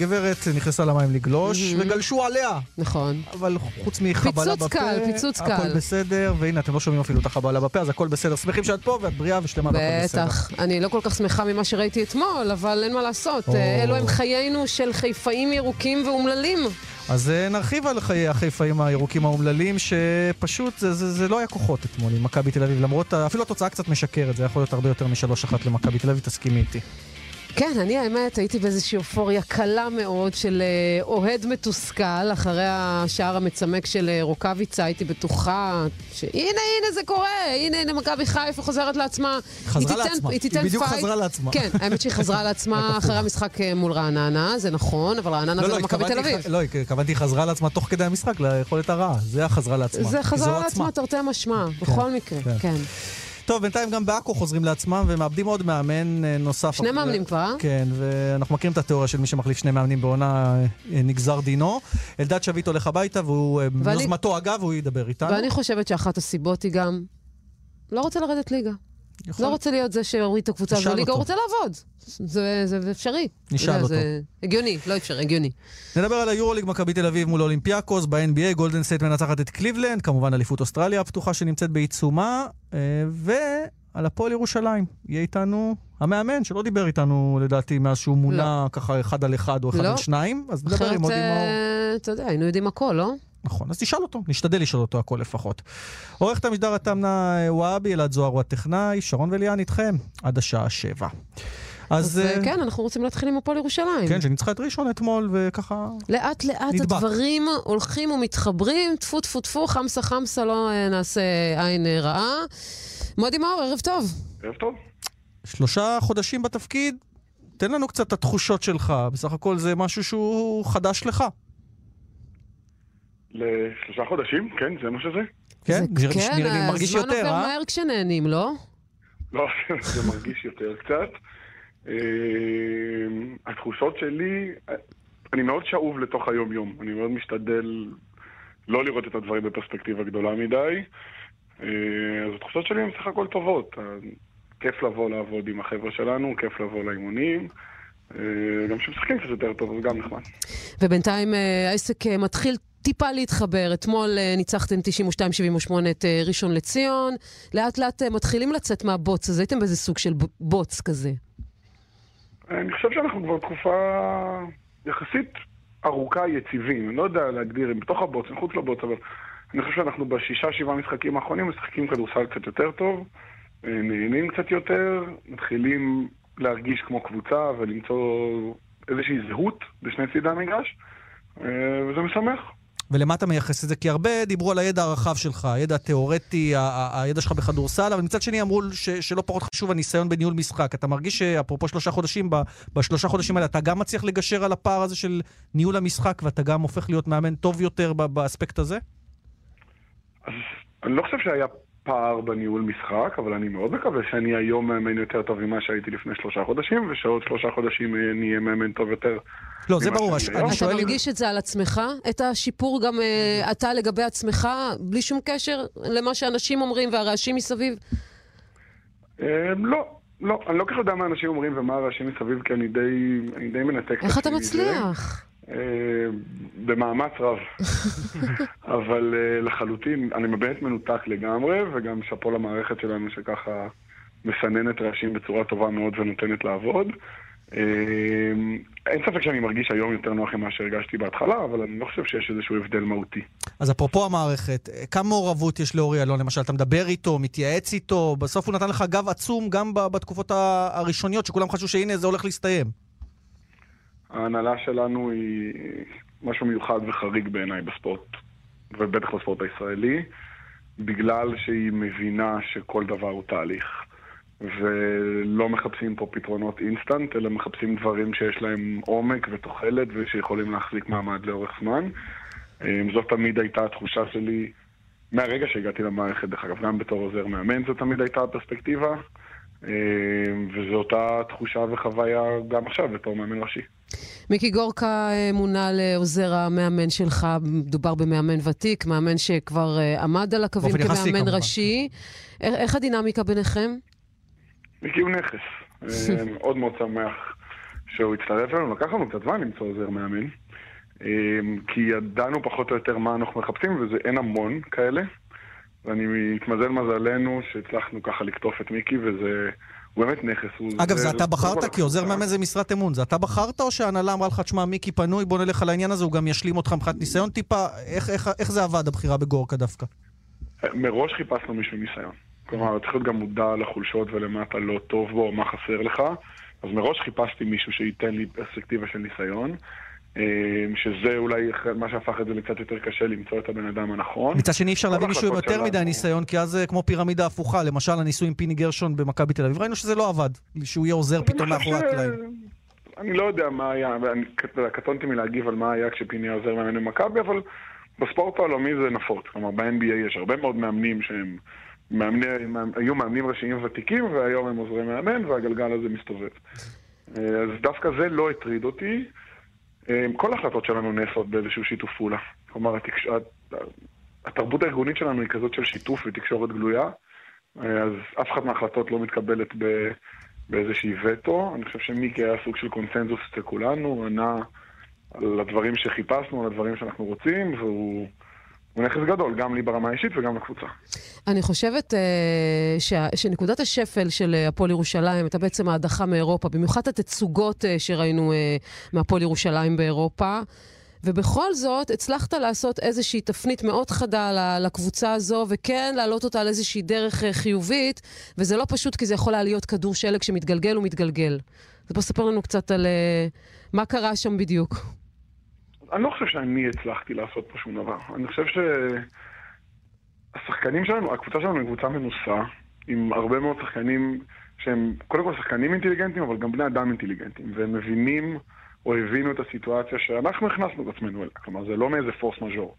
גברת נכנסה למים לגלוש, Mhm. וגלשו עליה. נכון. אבל חוץ מחבלה בפה, פיצוץ קל, פיצוץ קל. הכל בסדר, והנה, אתם לא שומעים אפילו את החבלה בפה, אז הכל בסדר. שמחים שאת פה ואת בריאה ושלמה והכל בסדר. בטח. אני לא כל כך שמחה ממה שראיתי אתמול, אבל אין מה לעשות. אה, אלו הם חיינו של חיפאים ירוקים ואומללים. אז אה, נרחיב על חיי החיפאים הירוקים האומללים, שפשוט זה, זה, זה לא היה כוחות אתמול עם מכבי תל אביב, למרות, אפילו התוצאה קצת משקרת, זה יכול להיות הרבה יותר משלוש אחת למכבי תל אביב, תסכימי איתי. כן, אני האמת הייתי באיזושהי אופוריה קלה מאוד של אה, אוהד מתוסכל אחרי השער המצמק של אה, רוקאביצה, הייתי בטוחה שהנה, הנה זה קורה, הנה, הנה מכבי חיפה חוזרת לעצמה. חזרה היא תיתן- לעצמה. היא תיתן היא בדיוק fight. חזרה לעצמה. כן, האמת שהיא חזרה לעצמה אחרי המשחק אה, מול רעננה, זה נכון, אבל רעננה זה לא מכבי תל אביב. לא, התכוונתי חזרה לעצמה תוך כדי המשחק, ליכולת הרעה. זה החזרה לעצמה. זה חזרה לעצמה, עצמה. תרתי משמע, בכל מקרה, כן. כן. טוב, בינתיים גם בעכו חוזרים לעצמם ומאבדים עוד מאמן אה, נוסף. שני אחרי- מאמנים כבר, אה? כן, ואנחנו מכירים את התיאוריה של מי שמחליף שני מאמנים בעונה אה, נגזר דינו. אלדד שביט הולך הביתה, והוא אה, ואני- מיוזמתו אגב, הוא ידבר איתנו. ואני חושבת שאחת הסיבות היא גם, לא רוצה לרדת ליגה. יכול- לא רוצה להיות זה שהוריד את הקבוצה הזו לליגה, הוא. רוצה לעבוד. זה, זה אפשרי. נשאל יודע, אותו. זה הגיוני, לא אפשרי, הגיוני. נדבר על היורוליג מכבי תל אביב מול אולימפיאקוס, ב-NBA גולדן סטייט מנצחת את קליבלנד, כמובן אליפות אוסטרליה הפתוחה שנמצאת בעיצומה, אה, ועל הפועל ירושלים. יהיה איתנו המאמן, שלא דיבר איתנו לדעתי מאז שהוא מונה ככה אחד על אחד או אחד לא. על שניים, אז נדבר אחרת, עם מודי מאור. אה, אתה יודע, היינו יודעים הכל, לא? נכון, אז תשאל אותו, נשתדל לשאול אותו הכל לפחות. עורכת המשדר התמנה וואבי, אלעד זוהר הוא הטכנאי, שרון וליאן איתכם, עד השעה שבע. אז אז אה, אה, כן, אנחנו רוצים להתחיל עם הפועל ירושלים. כן, שניצחה את ראשון אתמול, וככה... לאט לאט נדבק. הדברים הולכים ומתחברים, טפו טפו טפו, חמסה חמסה, לא אה, נעשה עין אה, רעה. מודי מאור, ערב טוב. ערב טוב. שלושה חודשים בתפקיד, תן לנו קצת את התחושות שלך. בסך הכל זה משהו שהוא חדש לך. לשלושה חודשים, כן, זה מה שזה. כן? זה- נראה- כן, נראה לי מרגיש הזמן יותר, עובר אה? מהר כשנהנים, לא? לא, זה מרגיש יותר קצת. אה, התחושות שלי, אני מאוד שאוב לתוך היום-יום. אני מאוד משתדל לא לראות את הדברים בפרספקטיבה גדולה מדי. אה, אז התחושות שלי הן בסך הכל טובות. כיף לבוא לעבוד עם החבר'ה שלנו, כיף לבוא לאימונים. אה, גם כשמשחקים קצת יותר טוב, זה גם נחמד. ובינתיים העסק מתחיל טיפה להתחבר. אתמול אה, ניצחתם 92-78 את אה, ראשון לציון. לאט לאט אה, מתחילים לצאת מהבוץ, אז הייתם באיזה סוג של בוץ כזה. אני חושב שאנחנו כבר תקופה יחסית ארוכה יציבים. אני לא יודע להגדיר אם בתוך הבוץ, מחוץ לבוץ, אבל אני חושב שאנחנו בשישה, שבעה משחקים האחרונים משחקים כדורסל קצת יותר טוב, נהנים קצת יותר, מתחילים להרגיש כמו קבוצה ולמצוא איזושהי זהות בשני צידי המגרש, וזה משמח. ולמה אתה מייחס את זה? כי הרבה דיברו על הידע הרחב שלך, הידע התיאורטי, הידע שלך בכדורסל, אבל מצד שני אמרו שלא פחות חשוב הניסיון בניהול משחק. אתה מרגיש שאפרופו שלושה חודשים, בשלושה חודשים האלה אתה גם מצליח לגשר על הפער הזה של ניהול המשחק, ואתה גם הופך להיות מאמן טוב יותר באספקט הזה? אז אני לא חושב שהיה פער בניהול משחק, אבל אני מאוד מקווה שאני היום מאמן יותר טוב ממה שהייתי לפני שלושה חודשים, ושעוד שלושה חודשים אה, נהיה מאמן טוב יותר. לא, זה ברור. אני היום. אתה שואל. מרגיש את זה על עצמך? את השיפור גם אה, אתה לגבי עצמך, בלי שום קשר למה שאנשים אומרים והרעשים מסביב? אה, לא, לא, אני לא כל כך יודע מה אנשים אומרים ומה הרעשים מסביב, כי אני די, אני די מנתק את איך אתה. מצליח? אה, במאמץ רב. אבל אה, לחלוטין, אני באמת מנותק לגמרי, וגם שאפו למערכת שלנו שככה מסננת רעשים בצורה טובה מאוד ונותנת לעבוד. אה, אין ספק שאני מרגיש היום יותר נוח ממה שהרגשתי בהתחלה, אבל אני לא חושב שיש איזשהו הבדל מהותי. אז אפרופו המערכת, כמה מעורבות יש לאורי אלון, למשל? אתה מדבר איתו, מתייעץ איתו, בסוף הוא נתן לך גב עצום גם בתקופות הראשוניות, שכולם חשבו שהנה זה הולך להסתיים. ההנהלה שלנו היא משהו מיוחד וחריג בעיניי בספורט, ובטח בספורט הישראלי, בגלל שהיא מבינה שכל דבר הוא תהליך. ולא מחפשים פה פתרונות אינסטנט, אלא מחפשים דברים שיש להם עומק ותוחלת ושיכולים להחזיק מעמד לאורך זמן. אה, זאת תמיד הייתה התחושה שלי מהרגע שהגעתי למערכת, דרך אגב, גם בתור עוזר מאמן זו תמיד הייתה הפרספקטיבה, אה, וזו אותה תחושה וחוויה גם עכשיו בתור מאמן ראשי. מיקי גורקה אה, מונה לעוזר המאמן שלך, מדובר במאמן ותיק, מאמן שכבר אה, עמד על הקווים באופן יחסי, כמאמן כמובן. ראשי. איך, איך הדינמיקה ביניכם? מיקי הוא נכס. אה, מאוד מאוד שמח שהוא הצטרף אלינו, לקח לנו קצת זמן למצוא עוזר מאמן. אמ, כי ידענו פחות או יותר מה אנחנו מחפשים, ואין המון כאלה. ואני מתמזל מזלנו שהצלחנו ככה לקטוף את מיקי, וזה... הוא באמת נכס. אגב, זה אתה בחרת? כי עוזר מאמן זה משרת אמון. זה אתה בחרת או שההנהלה אמרה לך, תשמע, מיקי פנוי, בוא נלך על העניין הזה, הוא גם ישלים אותך מבחינת ניסיון טיפה? איך, איך, איך זה עבד, הבחירה בגורקה דווקא? מראש חיפשנו מישהו עם ניסיון. כלומר, צריך להיות גם מודע לחולשות ולמה אתה לא טוב בו, מה חסר לך. אז מראש חיפשתי מישהו שייתן לי פרספקטיבה של ניסיון. אמ, שזה אולי מה שהפך את זה לקצת יותר קשה למצוא את הבן אדם הנכון. מצד שני אי אפשר להביא מישהו עם יותר מדי ניסיון, כי אז זה כמו פירמידה הפוכה. למשל, הניסוי עם פיני גרשון במכבי תל אביב, ראינו שזה לא עבד, שהוא יהיה עוזר פתאום מאחורי הקלעים. אני לא יודע מה היה, קטונתי מלהגיב על מה היה כשפיני עוזר מאמן במכבי, אבל בספורט העולמי זה נפוץ. כלומר, ב-NBA יש הרבה מאוד מאמנים שהם... מאמני, היו מאמנים ראשיים ותיקים, והיום הם עוזרי מאמן, והגלגל הזה מסתובב. אה, אז דווקא זה לא הטריד אותי. אמ, כל ההחלטות שלנו נעשות באיזשהו שיתוף פעולה. כלומר, התקש... התרבות הארגונית שלנו היא כזאת של שיתוף ותקשורת גלויה, אז אף אחת מההחלטות לא מתקבלת ב... באיזושהי וטו. אני חושב שמיקי היה סוג של קונצנזוס אצל כולנו, ענה על הדברים שחיפשנו, על הדברים שאנחנו רוצים, והוא... הוא נכס גדול, גם לי ברמה האישית וגם לקבוצה. אני חושבת uh, ש, שנקודת השפל של uh, הפועל ירושלים הייתה בעצם ההדחה מאירופה, במיוחד התצוגות uh, שראינו uh, מהפועל ירושלים באירופה. ובכל זאת, הצלחת לעשות איזושהי תפנית מאוד חדה לקבוצה הזו, וכן להעלות אותה על איזושהי דרך חיובית, וזה לא פשוט כי זה יכול היה להיות כדור שלג שמתגלגל ומתגלגל. אז בוא ספר לנו קצת על מה קרה שם בדיוק. אני לא חושב שאני הצלחתי לעשות פה שום דבר. אני חושב שהשחקנים שלנו, הקבוצה שלנו היא קבוצה מנוסה, עם הרבה מאוד שחקנים שהם קודם כל שחקנים אינטליגנטים, אבל גם בני אדם אינטליגנטים, והם מבינים או הבינו את הסיטואציה שאנחנו הכנסנו את עצמנו אליה. כלומר, זה לא מאיזה פורס מז'ור.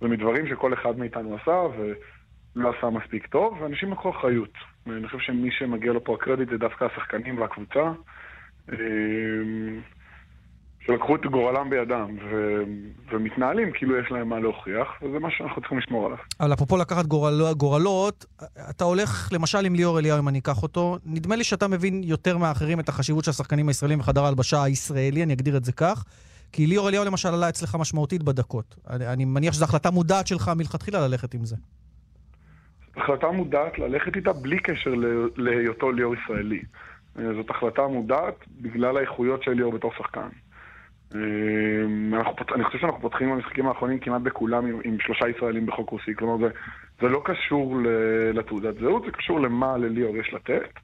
זה מדברים שכל אחד מאיתנו עשה, ולא עשה מספיק טוב, ואנשים לקחו אחריות. ואני חושב שמי שמגיע לו פה הקרדיט זה דווקא השחקנים והקבוצה. שלקחו את גורלם בידם ו... ומתנהלים כאילו יש להם מה להוכיח, וזה מה שאנחנו צריכים לשמור עליו. אבל אפרופו לקחת גורל... גורלות, אתה הולך למשל עם ליאור אליהו, אם אני אקח אותו, נדמה לי שאתה מבין יותר מהאחרים את החשיבות של השחקנים הישראלים בחדר ההלבשה הישראלי, אני אגדיר את זה כך. כי ליאור אליהו למשל עלה אצלך משמעותית בדקות. אני, אני מניח שזו החלטה מודעת שלך מלכתחילה ללכת עם זה. החלטה מודעת ללכת איתה בלי קשר להיותו ליאור ישראלי. זאת החלטה מודעת בגלל האיכויות של ליאור בתור שחקן. אמ, אנחנו, אני חושב שאנחנו פותחים במשחקים האחרונים כמעט בכולם עם, עם שלושה ישראלים בחוק רוסי. כלומר, זה, זה לא קשור לתעודת זהות, זה קשור למה לליאור יש לתת.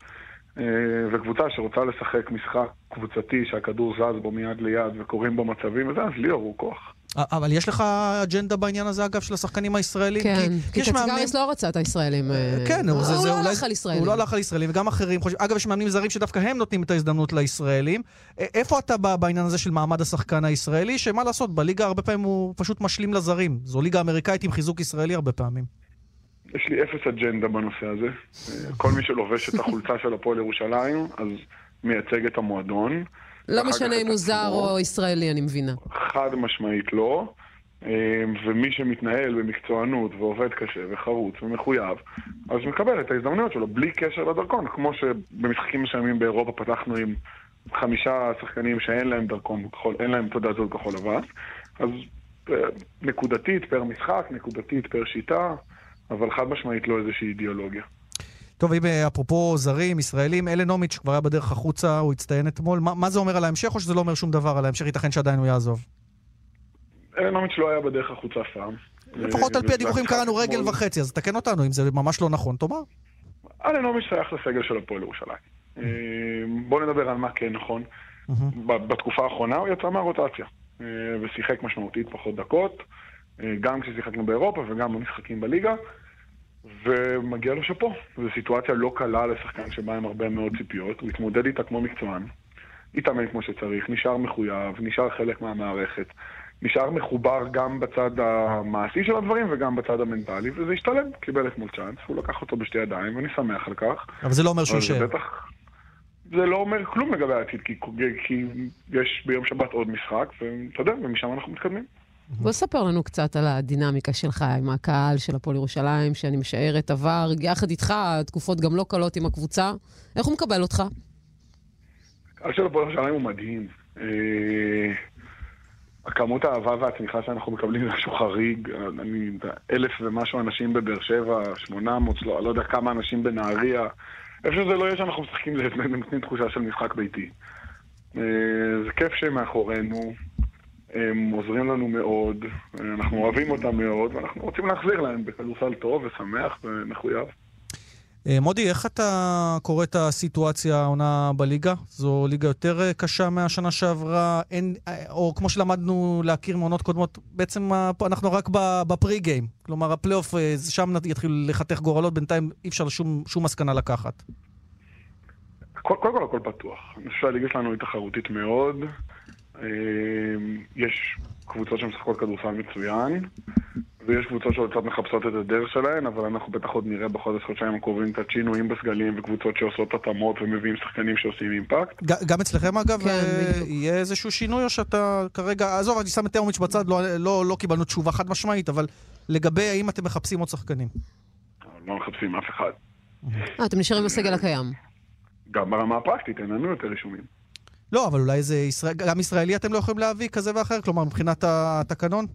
אה, וקבוצה שרוצה לשחק משחק קבוצתי שהכדור זז בו מיד ליד וקורים בו מצבים וזה, אז ליאור הוא כוח. אבל יש לך אג'נדה בעניין הזה, אגב, של השחקנים הישראלים? כן, כי, קצגריס לא רצה את הישראלים. אה, כן, הוא, זה, לא הלך על ישראלים. הוא לא הלך על ישראלים, וגם אחרים חושבים. אגב, יש מאמנים זרים שדווקא הם נותנים את ההזדמנות לישראלים. איפה אתה בא בעניין הזה של מעמד השחקן הישראלי, שמה לעשות, בליגה הרבה פעמים הוא פשוט משלים לזרים. זו ליגה אמריקאית עם חיזוק ישראלי הרבה פעמים. יש לי אפס אג'נדה בנושא הזה. כל מי שלובש את החולצה של הפועל ירושלים, אז מייצג את המועדון. לא משנה אם הוא זר או ישראלי, אני מבינה. חד משמעית לא. אמ, ומי שמתנהל במקצוענות ועובד קשה וחרוץ ומחויב, אז מקבל את ההזדמנויות שלו בלי קשר לדרכון. כמו שבמשחקים מסוימים באירופה פתחנו עם חמישה שחקנים שאין להם דרכון, אין להם תעודת זהות כחול לבן, אז אה, נקודתית פר משחק, נקודתית פר שיטה, אבל חד משמעית לא איזושהי אידיאולוגיה. טוב, אם אה, אפרופו זרים, ישראלים, אלנומיץ' כבר היה בדרך החוצה, הוא הצטיין אתמול. מה, מה זה אומר על ההמשך, או שזה לא אומר שום דבר על ההמשך? ייתכן שעדיין הוא יעזוב. אלנומיץ' לא היה בדרך החוצה אף פעם. לפחות על פי הדיווחים קראנו רגל וחצי, אז תקן אותנו, אם זה ממש לא נכון, תאמר. אלנומיץ' שייך לסגל של הפועל ירושלים. אה, בואו נדבר על מה כן נכון. בתקופה האחרונה הוא יצא מהרוטציה, אה, ושיחק משמעותית פחות דקות, גם כששיחקנו באירופה וגם במשחקים בליגה. ומגיע לו שאפו. זו סיטואציה לא קלה לשחקן שבא עם הרבה מאוד ציפיות, הוא התמודד איתה כמו מקצוען, התאמן כמו שצריך, נשאר מחויב, נשאר חלק מהמערכת, נשאר מחובר גם בצד המעשי של הדברים וגם בצד המנטלי, וזה השתלם, קיבל אתמול צ'אנס, הוא לקח אותו בשתי ידיים, ואני שמח על כך. אבל זה לא אומר שהוא יישאר. זה לא אומר כלום לגבי העתיד, כי, כי יש ביום שבת עוד משחק, ואתה יודע, ומשם אנחנו מתקדמים. בוא ספר לנו קצת על הדינמיקה שלך עם הקהל של הפועל ירושלים, שאני משערת עבר יחד איתך תקופות גם לא קלות עם הקבוצה. איך הוא מקבל אותך? הקהל של הפועל ירושלים הוא מדהים. אה, הכמות האהבה והתמיכה שאנחנו מקבלים זה משהו חריג. אני, אלף ומשהו אנשים בבאר שבע, שמונה מאות, לא, לא יודע כמה אנשים בנהריה. איפה שזה לא יהיה שאנחנו משחקים, זה נותנים תחושה של משחק ביתי. אה, זה כיף שהם מאחורינו, הם עוזרים לנו מאוד, אנחנו אוהבים אותם מאוד, ואנחנו רוצים להחזיר להם בכדורסל טוב ושמח ומחויב. אה, מודי, איך אתה קורא את הסיטואציה העונה בליגה? זו ליגה יותר אה, קשה מהשנה שעברה, אין, אה, או כמו שלמדנו להכיר מעונות קודמות, בעצם אנחנו רק בפרי גיים. כלומר, הפלייאוף, שם יתחילו לחתך גורלות, בינתיים אי אפשר שום, שום מסקנה לקחת. קודם כל הכל פתוח. אני חושב שהליגה שלנו היא תחרותית מאוד. יש קבוצות שמשחקות כדורסל מצוין, ויש קבוצות שקצת מחפשות את הדרך שלהן, אבל אנחנו בטח עוד נראה בחודש חודשיים הקרובים קצת שינויים בסגלים וקבוצות שעושות התאמות ומביאים שחקנים שעושים אימפקט. גם אצלכם אגב, כן, אה, יהיה איזשהו שינוי או שאתה כרגע, עזוב, אני שם את טרמיץ' בצד, לא, לא, לא קיבלנו תשובה חד משמעית, אבל לגבי האם אתם מחפשים עוד שחקנים. לא מחפשים אף אחד. אה, אתם נשארים בסגל הקיים. גם ברמה הפרקטית, אין לנו יותר רישומים. לא, אבל אולי זה ישראל, גם ישראלי אתם לא יכולים להביא כזה ואחר, כלומר מבחינת התקנון?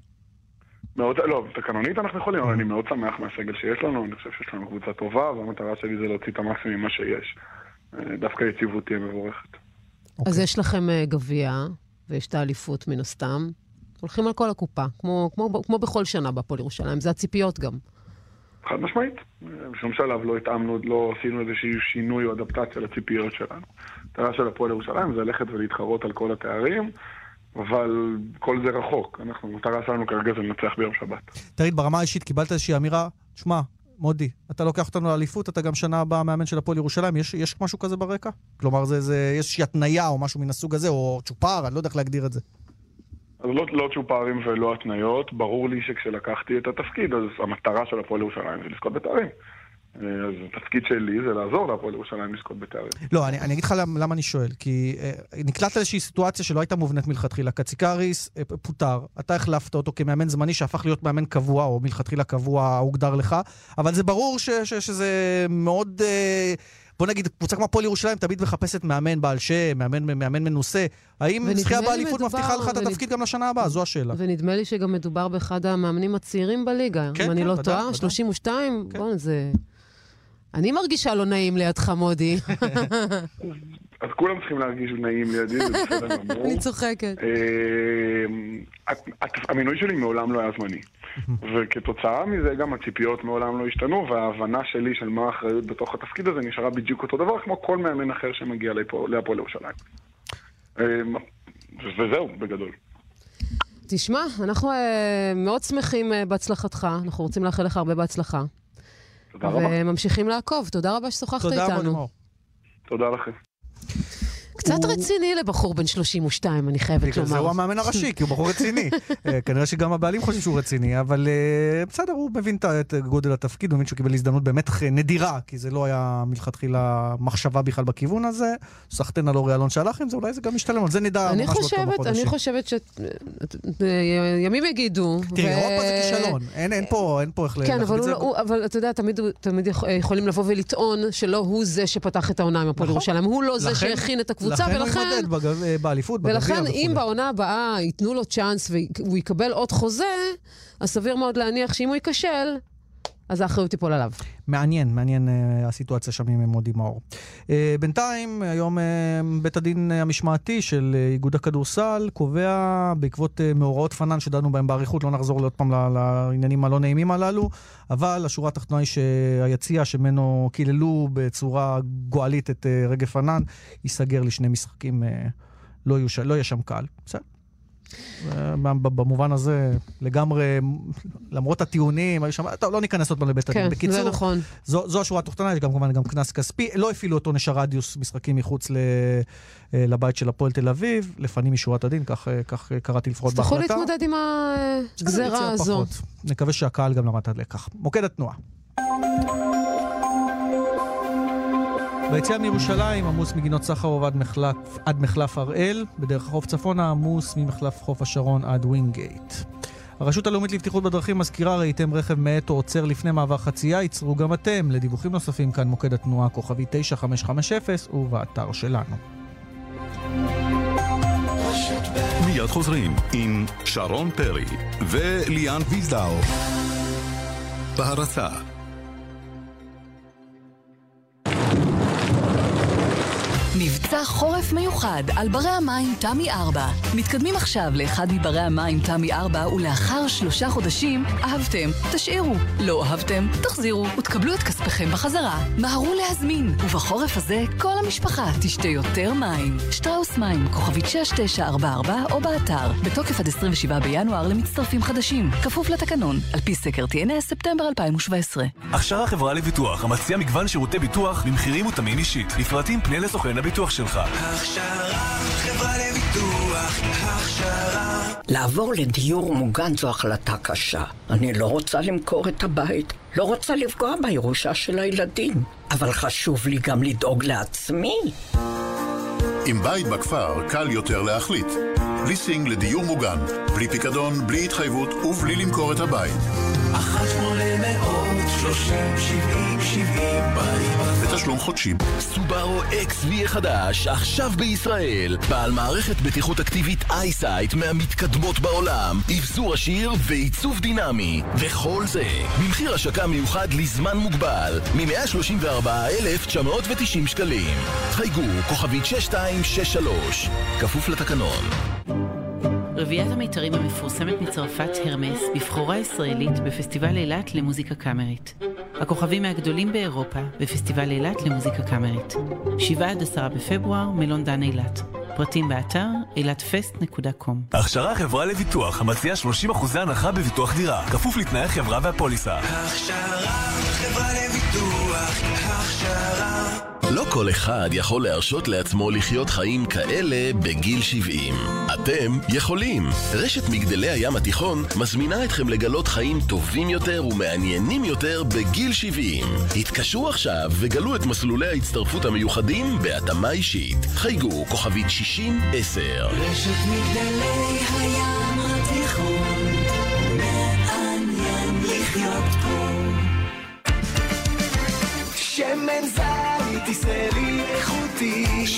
מאוד, לא, תקנונית אנחנו יכולים, אבל אני מאוד שמח מהסגל שיש לנו, אני חושב שיש לנו קבוצה טובה, והמטרה שלי זה להוציא את המקסימום ממה שיש. אה, דווקא יציבות תהיה מבורכת. Okay. אז אוקיי. יש לכם אה, גביע, ויש את האליפות מן הסתם. הולכים על כל הקופה, כמו, כמו, כמו בכל שנה בהפועל ירושלים, זה הציפיות גם. חד משמעית. בשום שלב לא התאמנו, לא עשינו איזשהו שינוי או אדפטציה לציפיות שלנו. המטרה של הפועל ירושלים זה ללכת ולהתחרות על כל התארים. אבל כל זה רחוק. אנחנו, המטרה שלנו כרגע זה לנצח ביום שבת. תגיד, ברמה האישית קיבלת איזושהי אמירה, שמע, מודי, אתה לוקח אותנו לאליפות, אתה גם שנה הבאה מאמן של הפועל ירושלים, יש, יש משהו כזה ברקע? כלומר, זה, זה, יש איזושהי התניה או משהו מן הסוג הזה, או צ'ופר, אני לא יודע איך להגדיר את זה. אז לא, לא צ'ופרים ולא התניות, ברור לי שכשלקחתי את התפקיד, אז המטרה של הפועל ירושלים זה לזכות בתארים. אז התפקיד שלי זה לעזור להפועל ירושלים לזכות בתארים. לא, אני, אני אגיד לך למה, למה אני שואל. כי אה, נקלטת לאיזושהי סיטואציה שלא הייתה מובנית מלכתחילה. קציקריס אה, פוטר, אתה החלפת אותו כמאמן זמני שהפך להיות מאמן קבוע, או מלכתחילה קבוע הוגדר לך, אבל זה ברור ש, ש, שזה מאוד... אה, בוא נגיד, קבוצה כמו הפועל ירושלים תמיד מחפשת מאמן בעל שם, מאמן, מאמן מנוסה. האם זכייה באליפות מבטיחה לך את התפקיד גם לשנה הבאה? זו השאלה. ונדמה לי שגם מדובר באחד המאמנים הצעירים בליגה. כן, אם אני כן, לא טועה, 32, כן. בוא, זה... אני מרגישה לא נעים לידך, מודי. אז כולם צריכים להרגיש נעים לידי, זה בסדר גמור. אני צוחקת. אה, המינוי שלי מעולם לא היה זמני. וכתוצאה מזה גם הציפיות מעולם לא השתנו, וההבנה שלי של מה האחריות בתוך התפקיד הזה נשארה בדיוק אותו דבר, כמו כל מאמן אחר שמגיע להפועל ירושלים. אה, וזהו, בגדול. תשמע, אנחנו אה, מאוד שמחים בהצלחתך, אנחנו רוצים לאחל לך הרבה בהצלחה. תודה רבה. וממשיכים לעקוב. תודה רבה ששוחחת איתנו. תודה, מולימור. תודה לכם. קצת רציני לבחור בן 32, אני חייבת לומר. בגלל זה הוא המאמן הראשי, כי הוא בחור רציני. אה, כנראה שגם הבעלים חושבים שהוא רציני, אבל אה, בסדר, הוא מבין את גודל התפקיד, הוא מבין שהוא קיבל הזדמנות באמת נדירה, כי זה לא היה מלכתחילה מחשבה בכלל בכיוון הזה. סחטיין על אורי אלון שהלך עם זה, אולי זה גם משתלם, על זה נדע ממש בעוד כמה חודשים. אני חושבת שימים יגידו. תראי, אירופה זה כישלון, אין פה איך כן, להחליט את זה. כן, אבל אתה יודע, תמיד יכולים לבוא ולטעון שלא הוא זה שפתח את העונה עם הפועל נכון. ירושלים, הוא לא זה שהכין את הקבוצה. הקבוצה, ולכן... לכן הוא יימדד בגב... באליפות, בגביע וכו'. ולכן אם בעונה הבאה ייתנו לו צ'אנס והוא יקבל עוד חוזה, אז סביר מאוד להניח שאם הוא ייכשל, אז האחריות תיפול עליו. מעניין, מעניין uh, הסיטואציה שם עם מודי מאור. Uh, בינתיים, היום uh, בית הדין המשמעתי של uh, איגוד הכדורסל קובע, בעקבות uh, מאורעות פנן שדנו בהם באריכות, לא נחזור עוד פעם לעניינים הלא נעימים הללו, אבל השורה התחתונה היא שהיציע שממנו קיללו בצורה גועלית את uh, רגב פנן, ייסגר לשני משחקים, uh, לא, יוש... לא יהיה שם קהל. בסדר. במובן הזה, לגמרי, למרות הטיעונים, היו שם, טוב, לא ניכנס עוד פעם לבית הדין. כן, בקיצור, זה נכון. זו, זו השורה התחתונה, יש גם כמובן גם קנס כספי. לא הפעילו אותו נשר רדיוס משחקים מחוץ ל, אה, לבית של הפועל תל אביב, לפנים משורת הדין, כך, אה, כך קראתי לפחות בהחלטה. אז יכול להתמודד עם הגזרה הזו. נקווה שהקהל גם למד את הלקח. מוקד התנועה. ביציאה מירושלים עמוס מגינות סחרוב עד מחלף, עד מחלף הראל, בדרך החוף צפונה עמוס ממחלף חוף השרון עד ווינגייט. הרשות הלאומית לבטיחות בדרכים מזכירה ראיתם רכב מאט או עוצר לפני מעבר חצייה, עצרו גם אתם. לדיווחים נוספים כאן מוקד התנועה כוכבי 9550 ובאתר שלנו. מיד חוזרים עם שרון פרי וליאן ויזדאו. בהרצה מבצע חורף מיוחד על ברי המים תמי 4. מתקדמים עכשיו לאחד מברי המים תמי 4 ולאחר שלושה חודשים אהבתם, תשאירו. לא אהבתם, תחזירו ותקבלו את כספיכם בחזרה. מהרו להזמין, ובחורף הזה כל המשפחה תשתה יותר מים. שטראוס מים, כוכבית 6944 או באתר, בתוקף עד 27 בינואר למצטרפים חדשים. כפוף לתקנון, על פי סקר TNS ספטמבר 2017. הכשרה חברה לביטוח, המציע מגוון שירותי ביטוח במחירים מותאמים אישית. לפרטים פנה לסוכן הביטוח שלך. הכשרה, חברה לביטוח, הכשרה. לעבור לדיור מוגן זו החלטה קשה. אני לא רוצה למכור את הבית, לא רוצה לפגוע בירושה של הילדים, אבל חשוב לי גם לדאוג לעצמי. עם בית בכפר קל יותר להחליט. ליסינג לדיור מוגן, בלי פיקדון, בלי התחייבות ובלי למכור את הבית. אחת שמונה מאות שלושים שבעים שבעים בתשלום חודשי. סובארו XV החדש, עכשיו בישראל. בעל מערכת בטיחות אקטיבית אייסייט מהמתקדמות בעולם. אבזור עשיר ועיצוב דינמי. וכל זה, במחיר השקה מיוחד לזמן מוגבל, מ-134,990 שקלים. חייגו, כוכבית 6263. כפוף לתקנון. רביעיית המיתרים המפורסמת מצרפת הרמס בבחורה ישראלית בפסטיבל אילת למוזיקה קאמרית. הכוכבים מהגדולים באירופה בפסטיבל אילת למוזיקה קאמרית. 7 עד 10 בפברואר, מלון דן אילת. פרטים באתר אילתפסט.com הכשרה חברה לביטוח, המציעה 30% הנחה בביטוח דירה, כפוף לתנאי החברה והפוליסה. הכשרה, חברה לביטוח, הכשרה. לא כל אחד יכול להרשות לעצמו לחיות חיים כאלה בגיל 70. אתם יכולים. רשת מגדלי הים התיכון מזמינה אתכם לגלות חיים טובים יותר ומעניינים יותר בגיל 70. התקשרו עכשיו וגלו את מסלולי ההצטרפות המיוחדים בהתאמה אישית. חייגו כוכבית 60-10. רשת מגדלי הים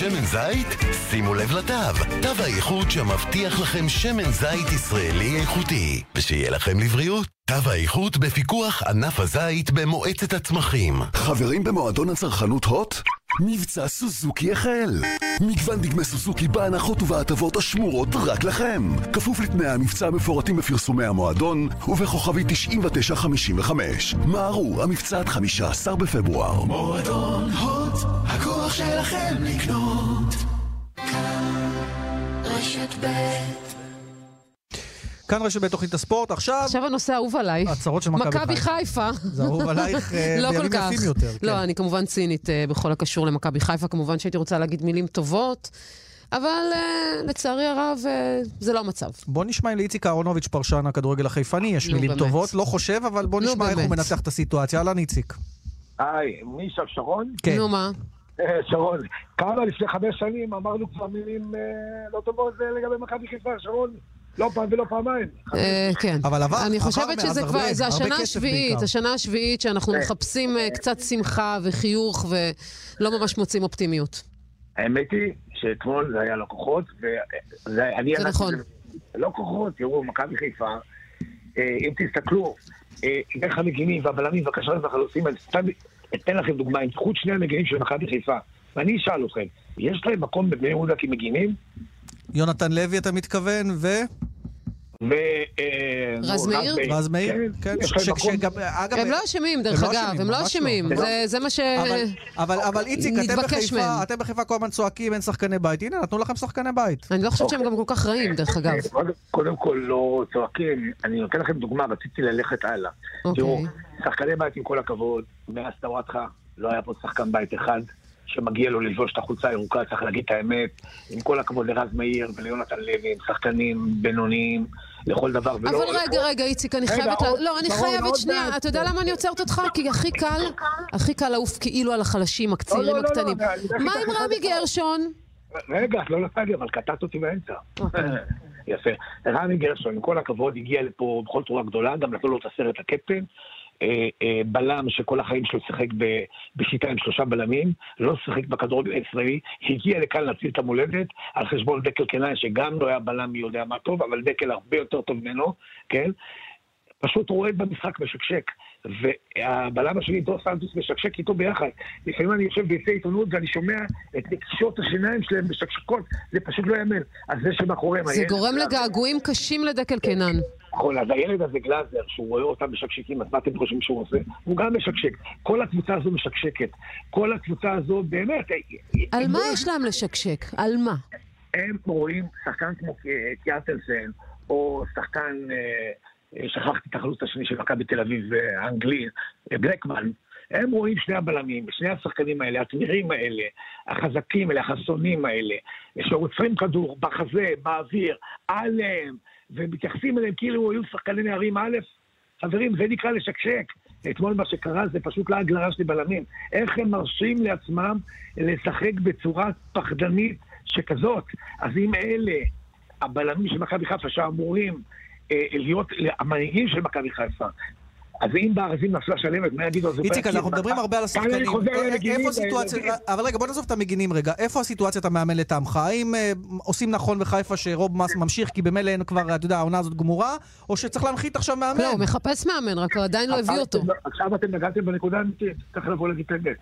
שמן זית? שימו לב לתו. תו האיכות שמבטיח לכם שמן זית ישראלי איכותי. ושיהיה לכם לבריאות. תו האיכות בפיקוח ענף הזית במועצת הצמחים. חברים במועדון הצרכנות הוט? מבצע סוזוקי החל! מגוון דגמי סוזוקי בהנחות ובהטבות השמורות רק לכם! כפוף לתנאי המבצע המפורטים בפרסומי המועדון ובכוכבי 9955. מהרו, המבצע עד 15 בפברואר. מועדון הוט, הכוח שלכם לקנות. רשת ב' כאן רשת ב' תוכנית הספורט, עכשיו... עכשיו הנושא האהוב עליי. הצהרות של מכבי חיפה. מכבי חיפה. זה אהוב עלייך אה, לא כל בימים כך. יפים יותר. לא, כן. אני כמובן צינית אה, בכל הקשור למכבי חיפה. כמובן שהייתי רוצה להגיד מילים טובות, אבל אה, לצערי הרב אה, זה לא המצב. בוא נשמע אם לאיציק אהרונוביץ', פרשן הכדורגל החיפני, יש מילים באמת. טובות, לא חושב, אבל בוא נשמע איך הוא. מנתח את הסיטואציה. אהלן איציק. היי, מי שם, שרון? כן. נו מה? שרון, כמה לפני חמש שנים אמרנו כבר מילים אה, לא טובות לגבי מכבי חיפה, שרון? לא פעם ולא פעמיים. אה, כן. אבל עבר, אני חושבת שזה כבר, זה השנה השביעית. השנה השביעית שאנחנו כן. מחפשים אה, קצת שמחה וחיוך ולא ממש מוצאים אופטימיות. האמת היא שאתמול זה היה לקוחות, ואני... זה נכון. לא כוחות, תראו, מכבי חיפה, אה, אם תסתכלו, דרך המגינים והבלמים והקשרים והחלוצים, אני סתם אתן לכם דוגמה, אם תקחו את שני המגינים של מכבי חיפה, ואני אשאל אתכם, יש להם מקום בבני יהודה כמגינים? יונתן לוי, אתה מתכוון, ו... ו... אה, רז מאיר? רז מאיר? כן. שגם- אגב, הם לא אשמים, דרך הם לא אגב, אשמים, הם לא אשמים. לא. זה- זה מה ש... אבל, אבל, אבל איציק, אתם בחיפה, מהם. אתם בחיפה כל הזמן צועקים, אין שחקני בית. הנה, נתנו לכם שחקני בית. אני לא חושבת שהם גם כל כך רעים, דרך אגב. קודם- קודם כל לא צועקים, אני נותן לכם דוגמה, רציתי ללכת הלאה. אוקיי. תראו, שחקני בית עם כל הכבוד, מאז טוואטחה לא היה פה שחקן בית אחד שמגיע לו ללבוש את החולצה הירוקה, צריך להגיד את האמת. עם כל הכבוד לרז מאיר וליונתן לוי, הם שחקנים בינוניים לכל דבר. ולא- אבל רגע, רגע, איציק, אני רגע, חייבת... עוד- לא, אני חייבת עוד שנייה. אתה יודע למה אני עוצרת אותך? כי הכי קל, הכי קל לעוף כאילו על החלשים, לא, לא, לא, הקטנים. מה עם רמי. גרשון? רגע, את לא נתת לי, אבל קטעת אותי באמצע. אוקיי. יפה. רמי גרשון, עם כל הכבוד, הגיע לפה בכל צורה גדולה, גם נתנו לו את הסרט הקפטן. אה, אה, בלם שכל החיים שלו שיחק בשיטה עם שלושה בלמים, לא שיחק בכדורגל הישראלי, הגיע לכאן להציל את המולדת על חשבון דקל קנאי, שגם לא היה בלם מי יודע מה טוב, אבל דקל הרבה יותר טוב ממנו, כן? פשוט רועד במשחק, משקשק. והבלם השני, דור סנטוס, משקשק איתו ביחד. לפעמים אני יושב ביצי עיתונות ואני שומע את נקשות השיניים שלהם משקשקות, זה פשוט לא יאמן. אז זה שמאחוריהם... זה גורם לגעגועים קשים לדקל קינן. נכון, אז הילד הזה גלאזר, שהוא רואה אותם משקשקים, אז מה אתם חושבים שהוא עושה? הוא גם משקשק. כל הקבוצה הזו משקשקת. כל הקבוצה הזו, באמת... על הם מה לא- יש להם לשקשק? על מה? הם רואים שחקן כמו קיאטלסן, או שחקן, אה, אה, שכחתי את החלוץ השני של מכבי תל אביב, אה, האנגלי, אה, בלקמן. הם רואים שני הבלמים, שני השחקנים האלה, התמירים האלה, החזקים האלה, החסונים האלה, שעוצרים כדור בחזה, באוויר, עליהם, ומתייחסים אליהם כאילו היו שחקני נערים א', חברים, זה נקרא לשקשק. אתמול מה שקרה זה פשוט לעג לרש לבלמים. איך הם מרשים לעצמם לשחק בצורה פחדנית שכזאת? אז אם אלה הבלמים של מכבי חיפה שאמורים להיות המנהיגים של מכבי חיפה, אז אם בארזים נפלה שלמת, מה יגידו? אז הוא איציק, אנחנו מדברים הרבה על השחקנים. חוזר א- למגינים איפה הסיטואציה... אבל רגע, בוא נעזוב את המגינים רגע. איפה הסיטואציית המאמן לטעמך? האם אה, עושים נכון בחיפה שרוב מס ממשיך כי במילא אין כבר, אתה יודע, העונה הזאת גמורה, או שצריך להנחית עכשיו מאמן? לא, הוא מחפש מאמן, רק הוא עדיין לא הביא אותו. עכשיו אתם נגעתם בנקודה האמיתית, צריך לבוא להגיד את האמת.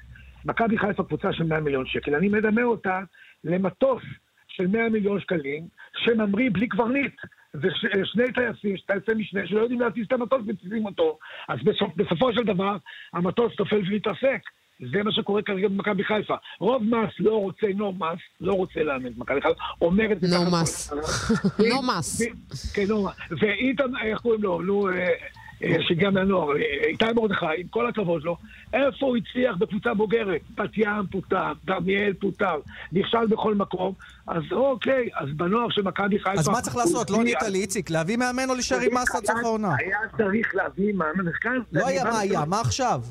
מכבי חיפה קבוצה של 100 מיליון שקל, אני מדמה אותה למטוס של 100 מיליון שקלים, שממריא בלי קברניט. ושני טייסים, טייסי משנה, שלא יודעים להטיס את המטוס ומטיסים אותו. אז בסופ, בסופו של דבר, המטוס נופל ומתרסק. זה מה שקורה כרגע במכבי חיפה. רוב מס לא רוצה, no más, לא רוצה לאמן את מכבי חיפה, אומר את זה no ככה más. No más. כן, no más. ואיתן, איך קוראים לו? נו, אה, שהגיע מהנוער, אה, איתי מרדכי, עם כל הכבוד לו, איפה הוא הצליח בקבוצה בוגרת? בת ים פוטר, דמיאל פוטר, נכשל בכל מקום, אז אוקיי, אז בנוער של מכבי חיפה... אז מה צריך לעשות? לא ענית לי, איציק, להביא מאמן או להישאר עם מס עד סוף העונה? היה צריך להביא מאמן. לא היה מה היה, מה עכשיו?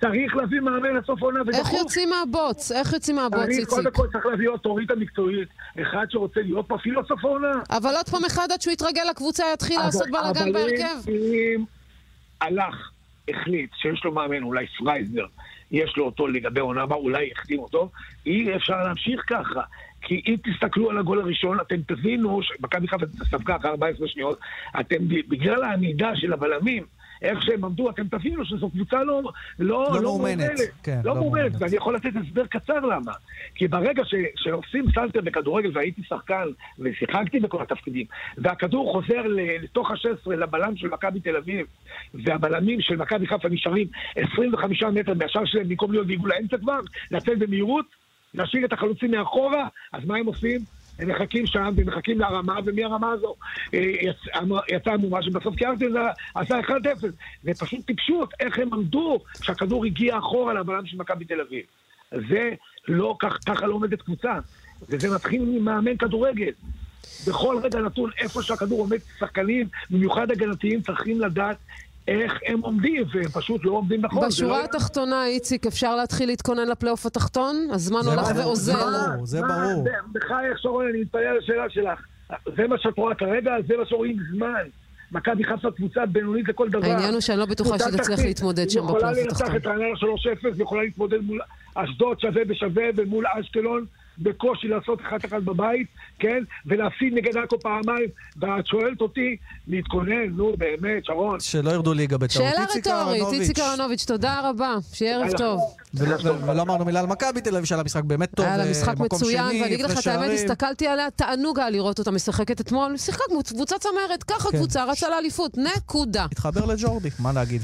צריך להביא מאמן לסוף העונה ודחוף. איך יוצאים מהבוץ? איך יוצאים מהבוץ, אני איציק? קודם כל צריך להביא אוטוריטה מקצועית, אחד שרוצה להיות פה אפילו לסוף העונה. אבל עוד פעם אחד עד שהוא יתרגל לקבוצה יתחיל לעשות בלאגן אבל בהרכב. אם הלך, החליט שיש לו מאמן, אולי פרייזנר, יש לו אותו לגבי עונה הבאה, אולי יחתים אותו, אי אפשר להמשיך ככה. כי אם תסתכלו על הגול הראשון, אתם תבינו שמכבי חיפה ספגה אחרי 14 שניות, אתם בגלל העמידה של הבלמים, איך שהם עמדו, אתם תבינו שזו קבוצה לא, לא, לא מאומנת. כן, לא לא מאומנת. ואני יכול לתת הסבר קצר למה. כי ברגע ש, שעושים סלטר בכדורגל, והייתי שחקן ושיחקתי בכל התפקידים, והכדור חוזר לתוך ה-16 לבלם של מכבי תל אביב, והבלמים של מכבי חיפה נשארים 25 מטר מהשאר שלהם, במקום להיות בעיגול האמצע כבר, לצאת במהירות, להשאיר את החלוצים מאחורה, אז מה הם עושים? הם מחכים שם ומחכים להרמה, ומהרמה הזו אה, יצ- יצא המומה שבסוף קיארטן עשה 1-0. זה פשוט טיפשות, איך הם עמדו כשהכדור הגיע אחורה לבלם של מכבי תל אביב. זה לא, כך, ככה לא עומדת קבוצה. וזה מתחיל ממאמן כדורגל. בכל רגע נתון, איפה שהכדור עומד, שחקנים, במיוחד הגנתיים, צריכים לדעת איך הם עומדים, והם פשוט לא עומדים נכון. זה בשורה לא- התחתונה, איציק, אפשר להתחיל להתכונן לפלייאוף התחתון? הזמן זה הולך ברור, ואוזל. ברור, זה ברור. זה- בחייך שרון, אני מתפלא על השאלה שלך. זה מה שאת רואה כרגע, זה מה שרואים זמן. מכבי חיפה קבוצה בינונית לכל דבר. העניין הוא שאני לא בטוחה שתצליח. להתמודד שם בפלייאוף היא התחתון. יכולה לנצח את רעננה 3-0, היא יכולה להתמודד מול אשדוד שווה בשווה ומול אשקלון. בקושי לעשות אחת אחת בבית, כן? ולהפסיד נגד עכו פעמיים, ואת שואלת אותי להתכונן, נו באמת, שרון. שלא ירדו ליגה בטעות. שאלה רטורית. איציק אהרונוביץ', תודה רבה. שיהיה ערב. טוב. ולא- אמרנו מילה על מכבי תל אביב, שהיה לה משחק באמת טוב. היה לה אה, משחק מקום מצוין, ואני אגיד לך את האמת. הסתכלתי עליה, תענוג היה לראות אותה משחקת אתמול. שיחקה קבוצה צמרת, ככה כן. קבוצה, רצה לאליפות, נקודה. התחבר לג'ורדי, מה להגיד.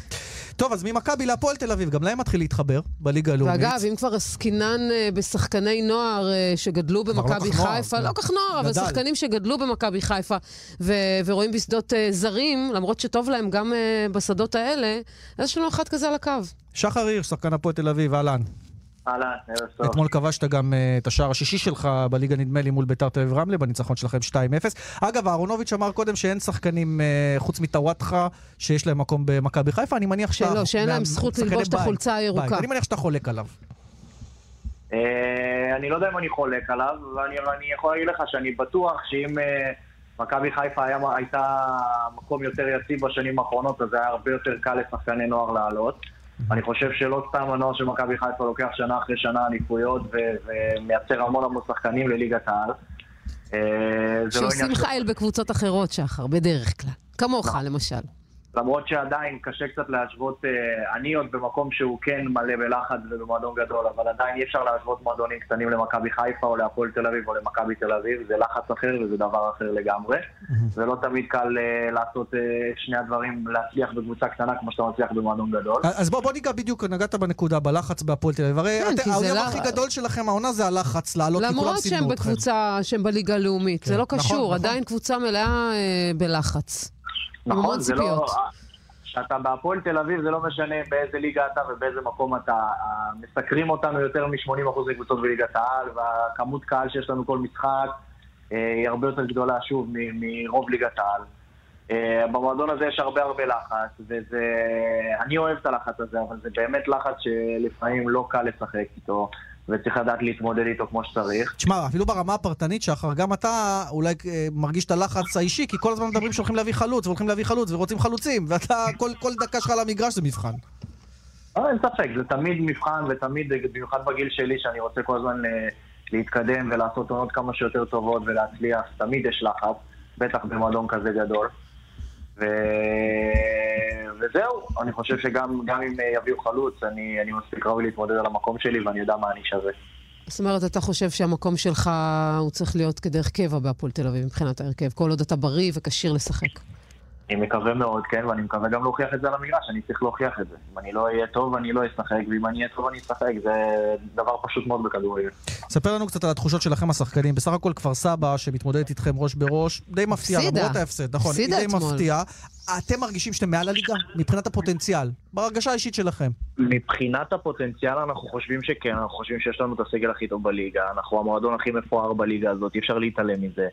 טוב, אז ממכבי להפועל תל אביב, גם להם מתחיל להתחבר בליגה הלאומית. ואגב, אם כבר עסקינן אה, בשחקני נוער אה, שגדלו לא במכבי נוער, חיפה, כן. לא כך נוער, אבל. שחקנים שגדלו במכבי חיפה ו- ורואים בשדות אה, זרים, למרות שטוב להם גם בשדות האלה, אז יש לנו אחד כזה על הקו. שחר הירש, שחקן הפועל תל אביב, אהלן. אהלן, ערב טוב. אתמול כבשת גם אה, את השער השישי שלך בליגה, נדמה לי, מול ביתר תל אביב רמלה, בניצחון שלכם 2-0. אגב, אהרונוביץ' אמר קודם שאין שחקנים אה, חוץ מטוואטחה שיש להם מקום במכבי חיפה, אני מניח שאתה... שלא, שאין להם זכות ללבוש את החולצה הירוקה. אני מניח שאתה חולק עליו. אה, אני לא יודע אם אני חולק עליו, אבל אני, אני יכול להגיד לך שאני בטוח שאם אה, מכבי חיפה היה, הייתה מקום יותר יציב בשנים האחרונות, אז היה הרבה יותר קל לשחקני נוער לעלות. אני חושב שלא סתם הנוער של מכבי חיפה לוקח שנה אחרי שנה אליפויות ומייצר המון המון שחקנים לליגת העל. אה, לא שעושים חייל בקבוצות אחרות, שחר, בדרך כלל. כמוך, נכון. למשל. למרות שעדיין קשה קצת להשוות, אה, אני עוד במקום שהוא כן מלא בלחץ ובמועדון גדול, אבל עדיין אי אפשר להשוות מועדונים קטנים למכבי חיפה או להפועל תל אביב או למכבי תל אביב, זה לחץ אחר וזה דבר אחר לגמרי. זה לא תמיד קל אה, לעשות אה, את שני הדברים, להצליח בקבוצה קטנה כמו שאתה מצליח במועדון גדול. אז בוא, בוא ניגע בדיוק, נגעת בנקודה, בלחץ בהפועל תל אביב. הרי כן, האויב לא- הכי גדול שלכם העונה זה הלחץ לעלות, כי כולם למרות סימנו שהם אתכם. בקבוצה, שהם בליגה הלאומית. זה לא נכון, קשור, נכון. עדיין קבוצה מלאה אה, בלחץ. נכון, זה לא... כשאתה בהפועל תל אביב, זה לא משנה באיזה ליגה אתה ובאיזה מקום אתה. מסקרים אותנו יותר מ-80% מקבוצות בליגת העל, והכמות קהל שיש לנו כל משחק אה, היא הרבה יותר גדולה, שוב, מרוב ליגת העל. אה, במועדון הזה יש הרבה הרבה לחץ, וזה... אני אוהב את הלחץ הזה, אבל זה באמת לחץ שלפעמים לא קל לשחק איתו, וצריך לדעת להתמודד איתו כמו שצריך. תשמע, אפילו ברמה הפרטנית, שחר, גם אתה אולי אה, מרגיש את הלחץ האישי, כי כל הזמן מדברים שהולכים להביא חלוץ, והולכים להביא חלוץ, ורוצים חלוצים, ואתה, כל, כל דקה שלך על המגרש זה מבחן. אה, אין ספק, זה תמיד מבחן, ותמיד, במיוחד בגיל שלי, שאני רוצה כל הזמן אה, להתקדם ולעשות עונות כמה שיותר טובות ולהצליח, תמיד יש לחץ, בטח במועדון כזה גדול. ו... וזהו, אני חושב שגם גם אם אה, יביאו חלוץ, אני, אני מספיק ראוי להתמודד על המקום שלי ואני יודע מה אני שווה. זאת אומרת, אתה חושב שהמקום שלך הוא צריך להיות כדרך קבע בהפועל תל אביב מבחינת ההרכב, כל עוד אתה בריא וכשיר לשחק. אני מקווה מאוד, כן, ואני מקווה גם להוכיח את זה על המגרש, אני צריך להוכיח את זה. אם אני לא אהיה טוב, אני לא אשחק, ואם אני אהיה טוב, אני אשחק. זה דבר פשוט מאוד בכדורגל. ספר לנו קצת על התחושות שלכם השחקנים. בסך הכל כפר סבא, שמתמודדת איתכם ראש בראש, די מפתיעה. למרות ההפסד, נכון, היא די. מפתיעה. אתם מרגישים שאתם מעל הליגה? מבחינת הפוטנציאל, בהרגשה האישית שלכם. מבחינת הפוטנציאל אנחנו חושבים שכן, אנחנו חושבים שיש לנו את הסגל הכי טוב בליגה, אנחנו המועדון הכי מפואר בליגה הזאת, אי אפר להתעלם מזה.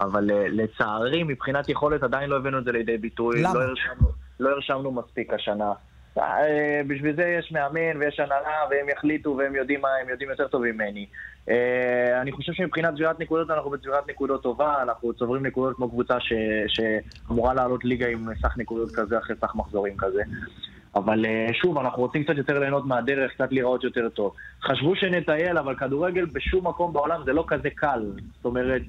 אבל אה, לצערי, מבחינת יכולת עדיין לא הבאנו את זה לידי ביטוי. למה? לא הרשמנו, לא הרשמנו מספיק השנה. אה, בשביל זה יש מאמן ויש הנהלה והם יחליטו והם יודעים מה, הם יודעים יותר טוב ממני. אה, אני חושב שמבחינת צבירת נקודות אנחנו בצבירת נקודות טובה, אנחנו צוברים נקודות כמו קבוצה ש, שאמורה לעלות ליגה עם סך נקודות כזה אחרי סך מחזורים כזה. אבל שוב, אנחנו רוצים קצת יותר ליהנות מהדרך, קצת להיראות יותר טוב. חשבו שנטייל, אבל כדורגל בשום מקום בעולם זה לא כזה קל. זאת אומרת,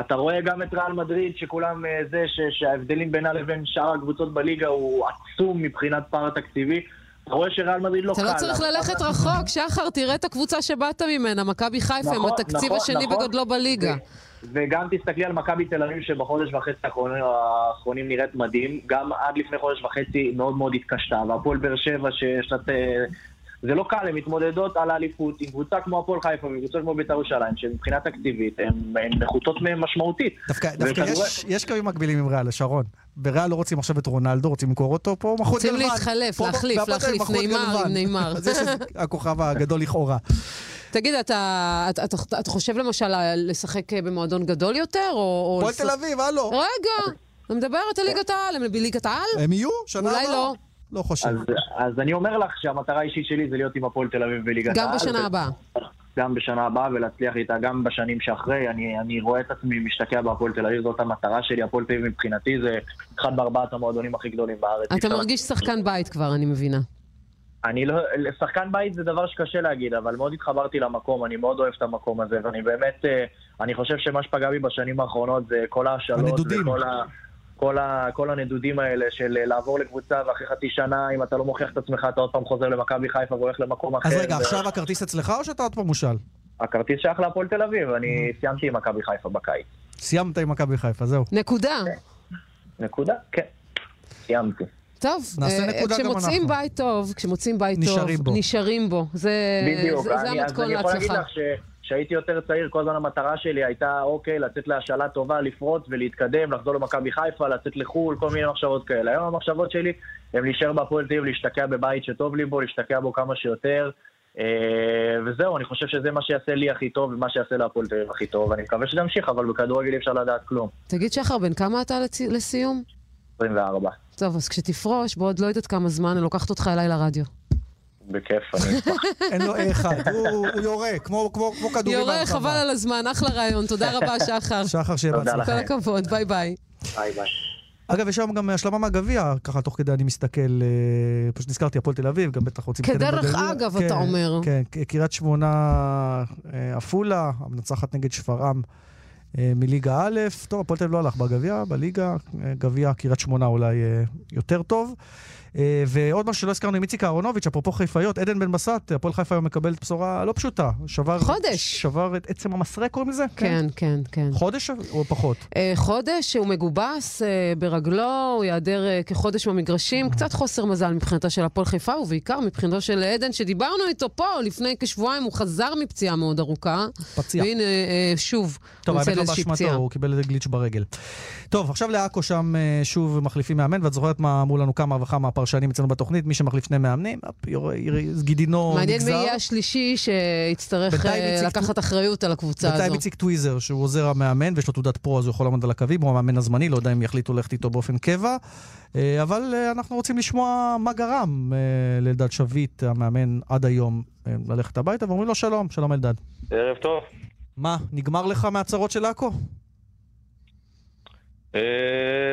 אתה רואה גם את ריאל מדריד, שכולם אה, זה, ש, שההבדלים בינה לבין שאר הקבוצות בליגה הוא עצום מבחינת פער תקציבי. אתה רואה שריאל מדריד לא אתה קל. לא צריך אבל- ללכת רחוק, שחר, תראה את הקבוצה שבאת ממנה, מכבי חיפה, עם נכון, התקציב נכון, השני נכון. בגודלו בליגה. וגם תסתכלי על מכבי תל אביב שבחודש וחצי האחרונים, האחרונים נראית מדהים, גם עד לפני חודש וחצי מאוד מאוד התקשתה, והפועל באר שבע שיש לה... אה, זה לא קל, הן מתמודדות על האליפות עם קבוצה כמו הפועל חיפה וקבוצה כמו בית"ר ירושלים, שמבחינה תקציבית הן נחותות מהן משמעותית. דווקא, דווקא וכדורגל- יש, יש קווים מקבילים עם ריאל, שרון. בריאל לא רוצים עכשיו את רונלדו, רוצים למכור אותו, פה מכרו את רוצים. להתחלף, פה- להחליף, אביב להחליף, את נאמר. עם נאמר. זה שזה הכוכב הגדול לכאורה. תגיד, אתה, אתה, אתה, אתה חושב למשל לשחק במועדון גדול יותר, או... או הפועל לשח- תל אביב, הלו. רגע, אני מדברת על ליגת העל, הם בליגת העל? הם יהיו? שנה אולי הבאה? לא. לא חושב. אז, אז אני אומר לך שהמטרה האישית שלי זה להיות עם הפועל תל אביב בליגת העל. גם בשנה הבאה. גם בשנה הבאה ולהצליח איתה גם בשנים שאחרי. אני, אני רואה את עצמי משתקע בהפועל תל אביב, זאת המטרה שלי. הפועל תל אביב מבחינתי זה אחד מארבעת המועדונים הכי גדולים בארץ. אתה מרגיש שחקן בית כבר, אני מבינה. אני לא... שחקן בית זה דבר שקשה להגיד, אבל מאוד התחברתי למקום, אני מאוד אוהב את המקום הזה, ואני באמת... אה, אני חושב שמה שפגע בי בשנים האחרונות זה כל ההשאלות. הנדודים. וכל ה... כל, ה, כל הנדודים האלה של אה, לעבור לקבוצה ואחרי חצי שנה, אם אתה לא מוכיח את עצמך, אתה עוד פעם חוזר למכבי חיפה והולך למקום אחר. אז רגע, ו- עכשיו הכרטיס אצלך או שאתה עוד פעם מושל? הכרטיס שייך להפועל תל אביב, אני Mm. סיימתי עם מכבי חיפה בקיץ. סיימת עם מכבי חיפה, זהו. נקודה. נקודה? כן. סיימתי. טוב, אה, כשמוצאים. בית טוב, כשמוצאים בית נשארים טוב, בו. נשארים בו. זה, בדיוק. זה, זה אני- המתכון יכול להגיד להצלחה. לך ש... כשהייתי יותר צעיר, כל הזמן המטרה שלי הייתה, אוקיי, לצאת להשאלה טובה, לפרוץ ולהתקדם, לחזור למכבי חיפה, לצאת לחו"ל, כל מיני מחשבות כאלה. היום המחשבות שלי הן להישאר בהפועל תל אביב, להשתקע בבית שטוב לי בו, להשתקע בו כמה שיותר. אה, וזהו, אני חושב שזה מה שיעשה לי הכי טוב ומה שיעשה להפועל תל אביב הכי טוב, ואני מקווה שזה ימשיך, אבל בכדורגל אי אפשר לדעת כלום. תגיד, שחר, בן כמה אתה לצ- לסיום? 24. טוב, אז כשתפרוש, בעוד לא יודעת כמה זמן, אני לוקחת אותך אליי לרדיו. בכיף, אני אשמח. אין לו אחד, הוא יורה, כמו כמו- כמו כדורים יורה. חבל על הזמן, אחלה רעיון. תודה רבה, שחר. שחר, שיהיה תודה בהצלחה. כל הכבוד, ביי ביי. ביי ביי. אגב, יש היום גם השלמה מהגביע, ככה תוך כדי אני מסתכל, אה, פשוט נזכרתי, הפועל תל אביב, גם בטח רוצים... כדרך. אגב, כן, אתה אומר. כן, קריית שמונה, אה, עפולה, המנצחת נגד שפרעם אה, מליגה א', טוב, הפועל תל אביב לא הלך בגביע, בליגה, גביע קריית שמונה אולי יותר טוב. אה, ועוד משהו שלא הזכרנו עם איציק אהרונוביץ', אפרופו חיפאיות, עדן בן בסט, הפועל חיפה היום מקבלת בשורה לא פשוטה. שבר... חודש. שבר את עצם המסרק, קוראים לזה? כן, כן, כן. חודש או פחות? אה, חודש, הוא מגובס אה, ברגלו, הוא ייעדר כחודש במגרשים. קצת חוסר מזל מבחינתה של הפועל חיפה, ובעיקר מבחינתו של עדן, שדיברנו איתו פה לפני כשבועיים, הוא חזר מפציעה מאוד ארוכה. פציע. והנה, שוב, טוב, הוא יוצא האמת לא לאיזושהי באשמתו, פציעה. הוא קיבל איזה גליץ' ברגל. טוב, עכשיו לעכו שם אה, שוב מחליפים מאמן, ואת זוכרת מה אמרו לנו כמה וכמה פרשנים אצלנו בתוכנית, מי שמחליף שני מאמנים, גידינו מעניין מי נגזר. יהיה השלישי שיצטרך בינתיים אה, לקחת אחריות על הקבוצה בינתיים הזו. איציק טוויזר, שהוא עוזר המאמן, ויש לו תעודת פרו, אז הוא יכול לעמוד על הקווים, הוא המאמן הזמני, לא יודע אם יחליטו ללכת איתו באופן קבע. אה, אבל אה, אנחנו רוצים לשמוע מה גרם לאלדד שביט, המאמן עד היום, ללכת הביתה, ואומרים לו שלום, שלום אלדד. ערב טוב. מה, נגמר לך מהצרות של עכו?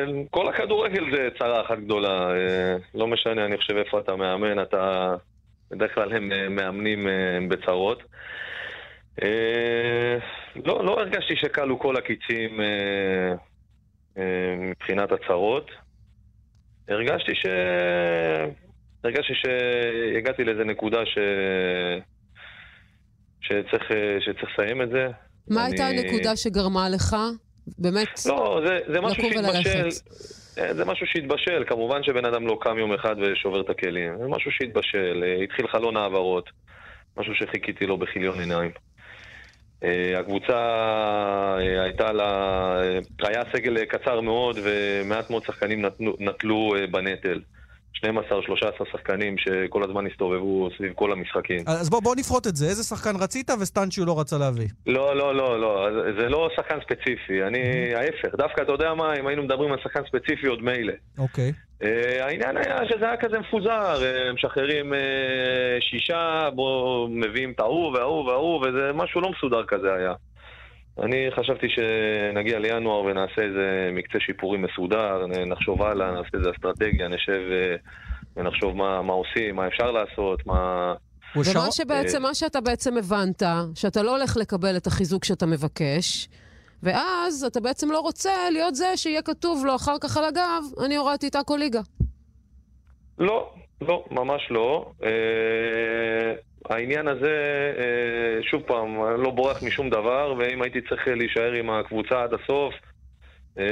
אה, כל הכדורגל זה צרה אחת גדולה. אה, לא משנה, אני חושב איפה אתה מאמן, אתה... בדרך כלל הם אה, מאמנים אה, בצרות. לא, לא הרגשתי שכלו כל הקיצים מבחינת הצרות. הרגשתי ש... הרגשתי שהגעתי לאיזה נקודה ש... שצריך, שצריך לסיים את זה. מה אני- הייתה הנקודה שגרמה לך? באמת? לא, זה, זה משהו לקום וללכת. אה, זה משהו שהתבשל, כמובן שבן אדם לא קם יום אחד ושובר את הכלים, זה משהו שהתבשל, אה, התחיל חלון העברות, משהו שחיכיתי לו בכיליון עיניים. אה, הקבוצה הייתה לה, היה סגל קצר מאוד ומעט מאוד שחקנים נטלו בנטל. 12-13 שחקנים שכל הזמן הסתובבו סביב כל המשחקים. אז בוא, בוא נפרוט את זה, איזה שחקן רצית וסטנצ'יו לא רצה להביא. לא, לא, לא, לא, זה- לא שחקן ספציפי, אני, ההפך, דווקא אתה יודע מה, אם היינו מדברים על שחקן ספציפי עוד מילא. אוקיי. אה, העניין היה שזה היה כזה מפוזר, אה, משחררים אה, שישה, בו מביאים את ההוא וההוא וההוא, וזה משהו לא מסודר כזה היה. אני חשבתי שנגיע לינואר ונעשה איזה מקצה שיפורים מסודר, נחשוב הלאה, נעשה איזה אסטרטגיה, נשב אה, ונחשוב מה, מה עושים, מה אפשר לעשות, מה... ומה שבעצם, אה, מה שאתה בעצם הבנת, שאתה לא הולך לקבל את החיזוק שאתה מבקש, ואז אתה בעצם לא רוצה להיות זה שיהיה כתוב לו אחר כך על הגב, אני הורדתי את עכו ליגה. לא, לא, ממש לא. אה, העניין הזה, אה, שוב פעם, לא בורח משום דבר, ואם הייתי צריך להישאר עם הקבוצה עד הסוף, אה,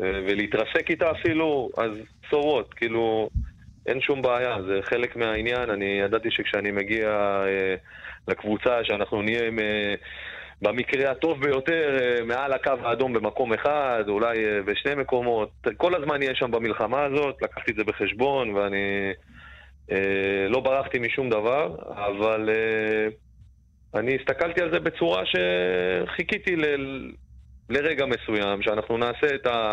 ולהתרסק איתה אפילו, אז so what, כאילו, אין שום בעיה, זה חלק מהעניין. אני ידעתי שכשאני מגיע לקבוצה, שאנחנו נהיה עם... במקרה הטוב ביותר, אה, מעל הקו האדום במקום אחד, אולי אה, בשני מקומות. כל הזמן נהיה שם במלחמה הזאת, לקחתי את זה בחשבון, ואני אה, לא ברחתי משום דבר, אבל אה, אני הסתכלתי על זה בצורה שחיכיתי ל... לרגע מסוים, שאנחנו נעשה את ה...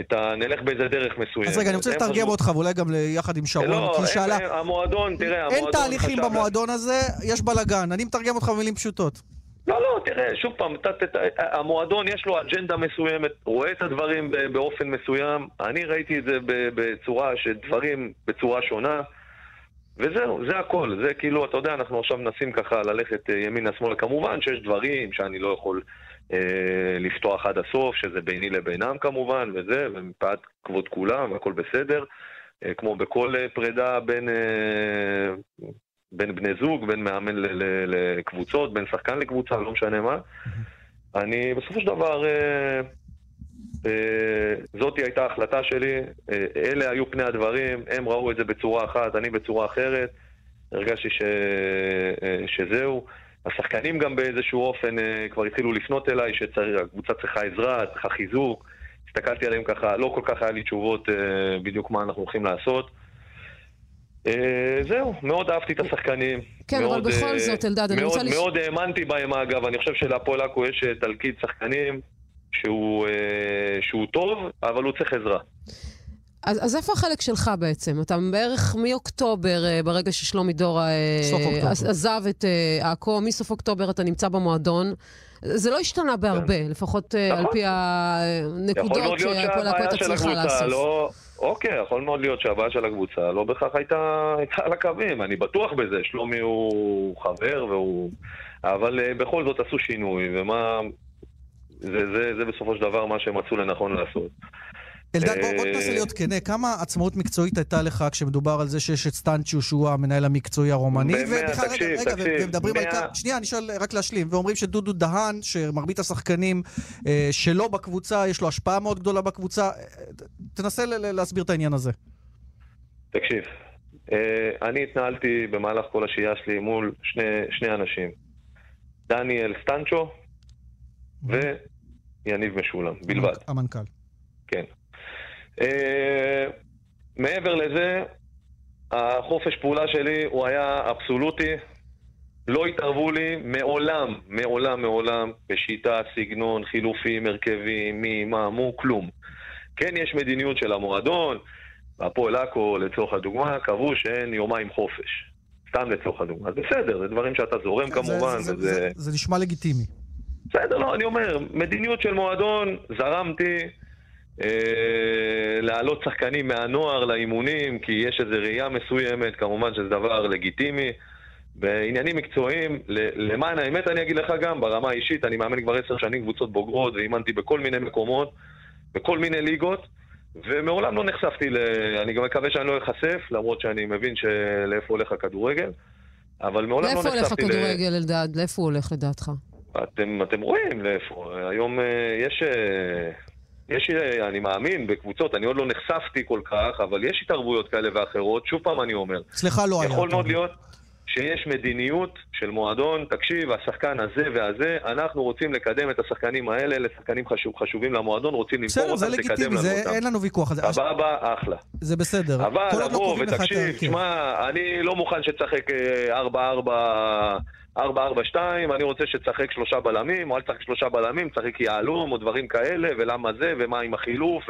את ה... נלך באיזה דרך מסוימת. אז רגע, אני רוצה לתרגם אותך, ואולי גם יחד עם שרון, לא, כי היא שאלה... המועדון, תראה, אין המועדון תהליכים חשב- במועדון הזה, יש בלאגן. אני מתרגם אותך במילים פשוטות. לא, לא, תראה, שוב פעם, ת, ת, ת, המועדון יש לו אג'נדה מסוימת, רואה את הדברים באופן מסוים, אני ראיתי את זה בצורה שדברים בצורה שונה, וזהו, זה הכל. זה כאילו, אתה יודע, אנחנו עכשיו מנסים ככה ללכת אה, ימינה-שמאלה. כמובן שיש דברים שאני לא יכול אה, לפתוח עד הסוף, שזה ביני לבינם כמובן, וזה, ומפאת כבוד כולם, והכל בסדר. אה, כמו בכל אה, פרידה בין, אה, בין בני זוג, בין מאמן לקבוצות, בין שחקן לקבוצה, לא משנה מה. אני בסופו של דבר, אה, אה, זאתי הייתה ההחלטה שלי, אה, אלה היו פני הדברים, הם ראו את זה בצורה אחת, אני בצורה אחרת. הרגשתי ש... אה, שזהו. השחקנים גם באיזשהו אופן אה, כבר התחילו לפנות אליי, שהקבוצה צריכה עזרה, צריכה חיזוק. הסתכלתי עליהם ככה, לא כל כך היה לי תשובות אה, בדיוק מה אנחנו הולכים לעשות. אה, זהו, מאוד אהבתי את השחקנים. כן, אבל מאוד, בכל אה, זאת, אלדד, אני רוצה לש- מאוד האמנתי בהם אגב, אני חושב שלהפועל עכו יש אה, תלכיד שחקנים שהוא, שהוא טוב, אבל הוא צריך עזרה. אז, אז איפה החלק שלך בעצם? אתה בערך מאוקטובר, אה, ברגע ששלומי דורה אה, עזב את אה, עכו, מסוף אוקטובר אתה נמצא במועדון. זה לא השתנה בהרבה, לפחות אה, על נכון. פי הנקודות של צריכה הקבוצה לאסוף. לא... אוקיי, יכול מאוד להיות שהבעיה של הקבוצה לא בהכרח הייתה, הייתה על הקווים, אני בטוח בזה. שלומי הוא חבר והוא... אבל בכל זאת עשו שינוי, ומה... זה, זה, זה בסופו של דבר מה שהם מצאו לנכון לעשות. אלדד, בוא, אה, תנסה להיות כנה. כמה עצמאות מקצועית הייתה לך כשמדובר על זה שיש את סטנצ'ו, שהוא המנהל המקצועי הרומני? ובכלל, רגע, רגע, ומדברים על כמה... שנייה, אני שואל רק להשלים. ואומרים שדודו דהן, שמרבית השחקנים אה, שלו בקבוצה, יש לו השפעה מאוד גדולה בקבוצה. אה, תנסה להסביר את העניין הזה. תקשיב, אני התנהלתי במהלך כל השהייה שלי מול שני, שני אנשים. דניאל סטנצ'ו ויניב משולם, בלבד. המנכ"ל. כן. אה, מעבר לזה, החופש פעולה שלי הוא היה אבסולוטי. לא התערבו לי מעולם, מעולם, מעולם, בשיטה, סגנון, חילופים, הרכבים, מי, מה, מו, כלום. כן, יש מדיניות של המועדון, הפועל עכו, לצורך הדוגמה, קבעו שאין יומיים חופש. סתם לצורך הדוגמה. אז בסדר, זה דברים שאתה זורם כמובן, זה- וזה... זה- זה נשמע לגיטימי. בסדר, לא, אני אומר, מדיניות של מועדון, זרמתי להעלות שחקנים מהנוער לאימונים, כי יש איזו ראייה מסוימת, כמובן שזה דבר לגיטימי. בעניינים מקצועיים, למען האמת אני אגיד לך גם, ברמה האישית, אני מאמן כבר עשר שנים קבוצות בוגרות, ואימנתי בכל מיני מקומות, בכל מיני ליגות, ומעולם לא נחשפתי ל... אני גם מקווה שאני לא אחשף, למרות שאני מבין שלאיפה הולך הכדורגל, אבל מעולם לא לאיפה הולך נחשפתי. הכדורגל, אלדד? לאיפה הוא הולך לדעתך? אתם, אתם רואים לאיפה. היום אה, יש, אה, יש, אה, אני מאמין, בקבוצות, אני עוד לא נחשפתי כל כך, אבל יש התערבויות כאלה ואחרות. שוב פעם אני אומר, אצלך לא היה. יכול מאוד. להיות שיש מדיניות של מועדון, תקשיב, השחקן הזה והזה, אנחנו רוצים לקדם את השחקנים האלה לשחקנים חשוב, חשובים למועדון, רוצים למכור אותם, זה תקדם לגיטימי, לנו זה- אותם. אין לנו ויכוח. סבבה, אחלה. זה בסדר. אבל לא לבוא את ותקשיב. שמע, אני לא מוכן שתשחק אה, 4-4... 4-4-2, אני רוצה שתשחק שלושה בלמים, או אל תשחק שלושה בלמים, תשחק יהלום, או דברים כאלה, ולמה זה, ומה עם החילוף,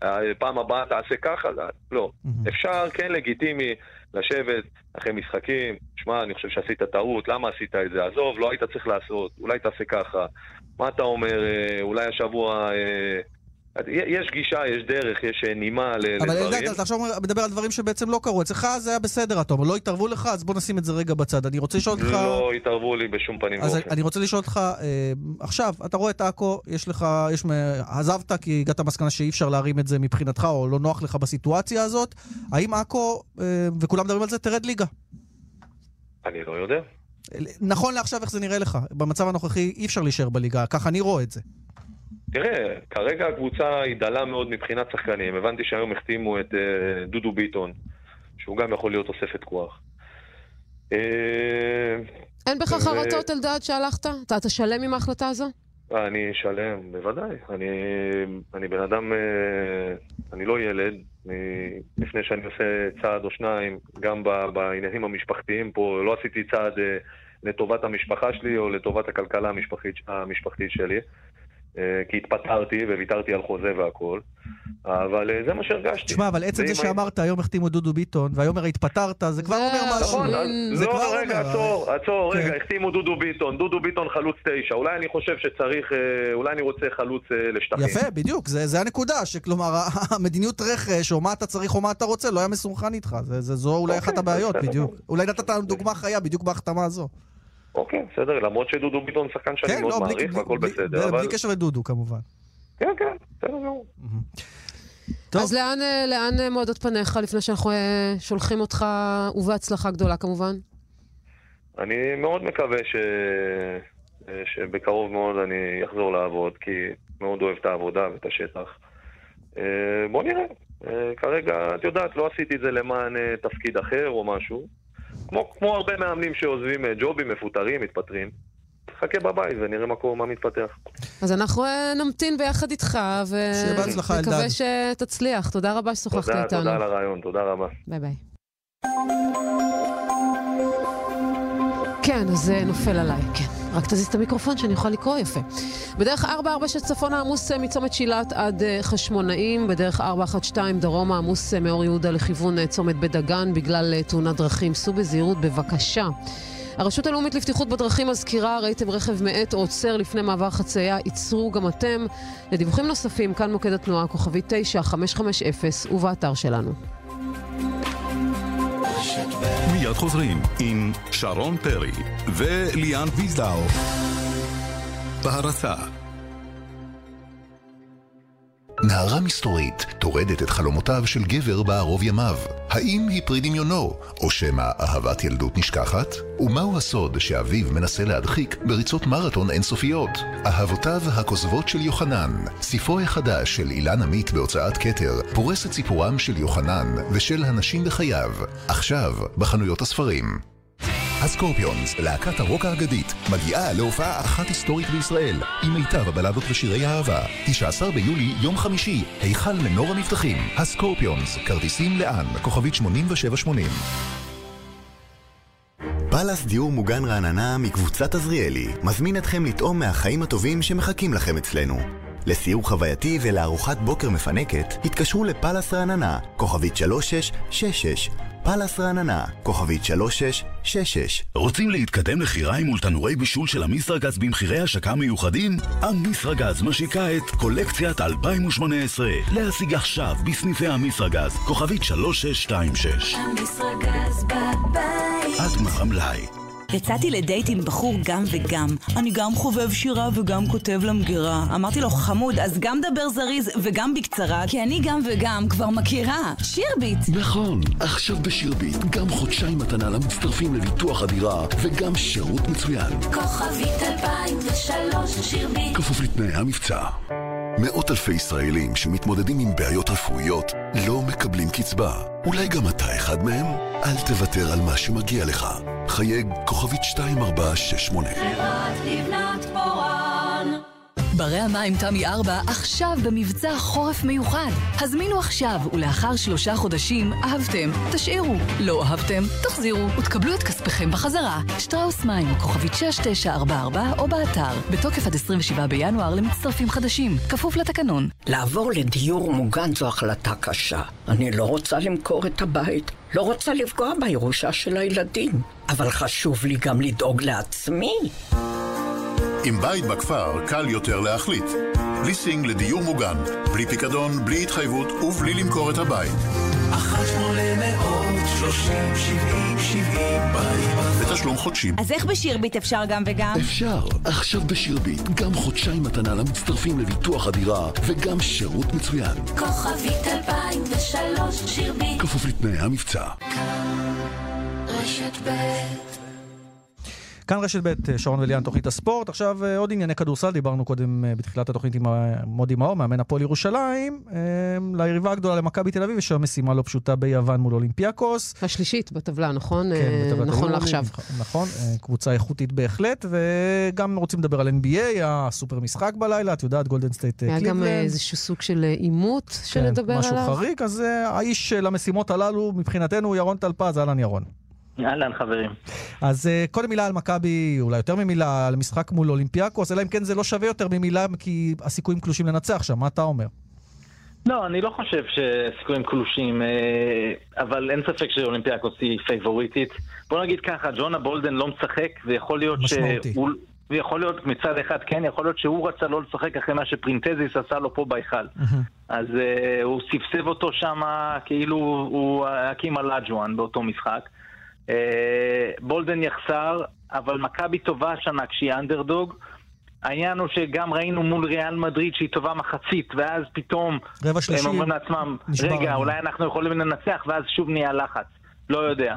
ופעם הבאה תעשה ככה, לא. אפשר, כן לגיטימי, לשבת אחרי משחקים, שמע, אני חושב שעשית טעות, למה עשית את זה? עזוב, לא היית צריך לעשות, אולי תעשה ככה. מה אתה אומר, אה, אולי השבוע... אה, יש גישה, יש דרך, יש אה, נימה אבל לדברים. אלדד, אתה עכשיו מדבר על דברים שבעצם לא קרו. אצלך זה היה בסדר, אתה אומר, לא התערבו לך, אז בוא נשים את זה רגע בצד. אני רוצה לשאול אותך... לא התערבו לי בשום פנים ואופן. אני רוצה לשאול אותך, אה, עכשיו, אתה רואה את עכו, יש לך, יש, עזבת כי הגעת למסקנה שאי אפשר להרים את זה מבחינתך, או לא נוח לך בסיטואציה הזאת. האם עכו, אה, וכולם מדברים על זה, תרד ליגה? אני לא יודע. נכון לעכשיו, איך זה נראה לך? במצב הנוכחי אי אפשר להישאר בליגה, ככה אני רואה את זה. תראה, כרגע הקבוצה היא דלה מאוד מבחינת שחקנים. הבנתי שהיום החתימו את אה, דודו ביטון, שהוא גם יכול להיות תוספת כוח. אה, אין בך חרטות, אלדד, שהלכת? אתה אתה שלם עם ההחלטה הזו? אני שלם, בוודאי. אני, אני בן אדם, אה, אני לא ילד. אני, לפני שאני עושה צעד או שניים, גם בעניינים המשפחתיים פה, לא עשיתי צעד לטובת המשפחה שלי או לטובת הכלכלה המשפחתית, המשפחתית שלי. אה, כי התפטרתי וויתרתי על חוזה והכל, אבל אה, זה מה שהרגשתי. תשמע, אבל עצם זה שאמרת, היום החתימו דודו ביטון, והיום הרי התפטרת, זה כבר אומר משהו. נכון, לא, כבר רגע. עצור, עצור, כן. רגע, החתימו דודו ביטון, דודו ביטון חלוץ תשע, אולי אני חושב שצריך, אה, אולי אני רוצה חלוץ אה, לשטחים. יפה, בדיוק, זה, זה הנקודה, שכלומר, המדיניות רכש, או מה אתה צריך או מה אתה רוצה, לא היה מסונכן איתך. זה, זה, זו אולי אחת הבעיות, בסדר. בדיוק. אולי נתת לנו דוגמה חיה בדיוק בהחתמה הזו. אוקיי, בסדר, למרות שדודו ביטון שחקן שאני כן, מאוד לא, בלי- מעריך בלי- והכל בלי- בסדר, בלי אבל... קשר לדודו, כמובן. כן, כן, בסדר גמור. אז לאן, אה, לאן אה, מועדות פניך לפני שאנחנו אה, שולחים אותך, ובהצלחה גדולה כמובן? אני מאוד מקווה ש... שבקרוב מאוד אני אחזור לעבוד, כי מאוד אוהב את העבודה ואת השטח. בוא נראה. אה, כרגע, את יודעת, לא עשיתי את זה למען תפקיד אחר או משהו. כמו, כמו הרבה מאמנים שעוזבים אה, ג'ובים, מפוטרים, מתפטרים. חכה בבית ונראה מה קורה, מה מתפתח. אז אנחנו אה, נמתין ביחד איתך, שיהיה בהצלחה, אלדד. ונקווה שתצליח. תודה רבה ששוחחת איתנו. תודה על הרעיון, תודה רבה. ביי ביי. כן, אז זה נופל עליי, כן. רק תזיז את המיקרופון שאני אוכל לקרוא יפה. בדרך 446 צפונה עמוס אה, מצומת שילת עד אה, חשמונאים, בדרך 412 דרומה עמוס אה, מאור יהודה לכיוון אה, צומת בית דגן בגלל תאונת דרכים. סעו בזהירות בבקשה. הרשות הלאומית לבטיחות בדרכים מזכירה, ראיתם רכב מאט או עוצר לפני מעבר חצייה, עצרו גם אתם. לדיווחים נוספים, כאן מוקד התנועה, כוכבי 9550 ובאתר שלנו. מיד חוזרים עם שרון פרי וליאן ויזדאו. בהרצה נערה מסתורית טורדת את חלומותיו של גבר בערוב ימיו. האם היא פרי דמיונו, או שמא אהבת ילדות נשכחת? ומהו הסוד שאביו מנסה להדחיק בריצות מרתון אינסופיות? אהבותיו הכוזבות של יוחנן, ספרו החדש של אילן עמית בהוצאת כתר, פורס את סיפורם של יוחנן ושל הנשים בחייו, עכשיו בחנויות הספרים. הסקורפיונס, להקת הרוק האגדית, מגיעה להופעה אחת היסטורית בישראל, עם מיטב הבלדות ושירי האהבה. 19 ביולי, יום חמישי, היכל מנור המבטחים. הסקורפיונס, כרטיסים לאן, כוכבית 8780. פאלאס דיור מוגן רעננה מקבוצת עזריאלי מזמין אתכם לטעום מהחיים הטובים שמחכים לכם אצלנו. לסיור חווייתי ולארוחת בוקר מפנקת, התקשרו לפאלאס רעננה, כוכבית 3666. פאלאס רעננה, כוכבית 3666. רוצים להתקדם לחיריים מול תנורי בישול של המיסרגז במחירי השקה מיוחדים? המיסרגז משיקה את קולקציית 2018. להשיג עכשיו בסניפי המיסרגז, כוכבית 3626. המשרגז בבית. עד גמר המלאי. יצאתי לדייט עם בחור גם וגם. אני גם חובב שירה וגם כותב למגירה. אמרתי לו, חמוד, אז גם דבר זריז וגם בקצרה, כי אני גם וגם כבר מכירה. שירביט! נכון, עכשיו בשירביט, גם חודשיים מתנה למצטרפים לביטוח הדירה, וגם שירות מצוין. כוכבית 2003 שירביט. כפוף לתנאי המבצע. מאות אלפי ישראלים שמתמודדים עם בעיות רפואיות לא מקבלים קצבה. אולי גם אתה אחד מהם? אל תוותר על מה שמגיע לך. חייג כוכבית 2468. חברת לבנת. ברי המים תמי 4 עכשיו במבצע חורף מיוחד. הזמינו עכשיו, ולאחר שלושה חודשים אהבתם, תשאירו. לא אהבתם, תחזירו, ותקבלו את כספיכם בחזרה. שטראוס מים, כוכבית 6944 או באתר. בתוקף עד 27 בינואר למצטרפים חדשים. כפוף לתקנון. לעבור לדיור מוגן זו החלטה קשה. אני לא רוצה למכור את הבית, לא רוצה לפגוע בירושה של הילדים, אבל חשוב לי גם לדאוג לעצמי. עם בית בכפר קל יותר להחליט. ליסינג לדיור מוגן, בלי פיקדון, בלי התחייבות ובלי למכור את הבית. בית. בתשלום חודשי. אז איך בשירביט אפשר גם וגם? אפשר, עכשיו בשירביט, גם חודשיים מתנה למצטרפים לביטוח הדירה, וגם שירות מצוין. כוכבית 2003 שירביט. כפוף לתנאי המבצע. רשת ב' כאן רשת ב', שרון וליאן, תוכנית הספורט. עכשיו אה, עוד ענייני כדורסל, דיברנו קודם אה, בתחילת התוכנית עם אה, מודי מאור, מאמן הפועל ירושלים. אה, ליריבה הגדולה למכבי תל אביב יש שם משימה לא פשוטה ביוון מול אולימפיאקוס. השלישית בטבלה, נכון? כן, אה, בטבלת נכון לעכשיו. נכון, אה, קבוצה איכותית בהחלט, וגם רוצים לדבר על NBA, הסופר משחק בלילה, את יודעת, גולדן סטייט היה קליבלנד. גם אה, איזשהו סוג של אה, עימות שנדבר משהו עליו. חריג, אז אה, האיש של המשימות הללו, מבחינתנו, ירון טלפז, אהלן ירון. אהלן חברים. אז אה, קודם מילה על מכבי, אולי יותר ממילה, על משחק מול אולימפיאקוס, אלא אם כן זה לא שווה יותר ממילה, כי הסיכויים קלושים לנצח שם, מה אתה אומר? לא, אני לא חושב שסיכויים קלושים, אה, אבל אין ספק שאולימפיאקוס היא פייבוריטית. בוא נגיד ככה, ג'ונה בולדן לא משחק, ויכול להיות משמעותי. שהוא... ויכול להיות מצד אחד כן, יכול להיות שהוא רצה לא לשחק אחרי מה שפרינטזיס עשה לו פה בהיכל. אז uh, הוא סבסב אותו שם כאילו הוא האקים אולאג'ואן באותו משחק. Uh, בולדן יחסר, אבל מכבי טובה השנה כשהיא אנדרדוג. העניין הוא שגם ראינו מול ריאל מדריד שהיא טובה מחצית, ואז פתאום רבע שלישי הם אומרים לעצמם, רגע, לנו." אולי אנחנו יכולים לנצח, ואז שוב נהיה לחץ. לא יודע.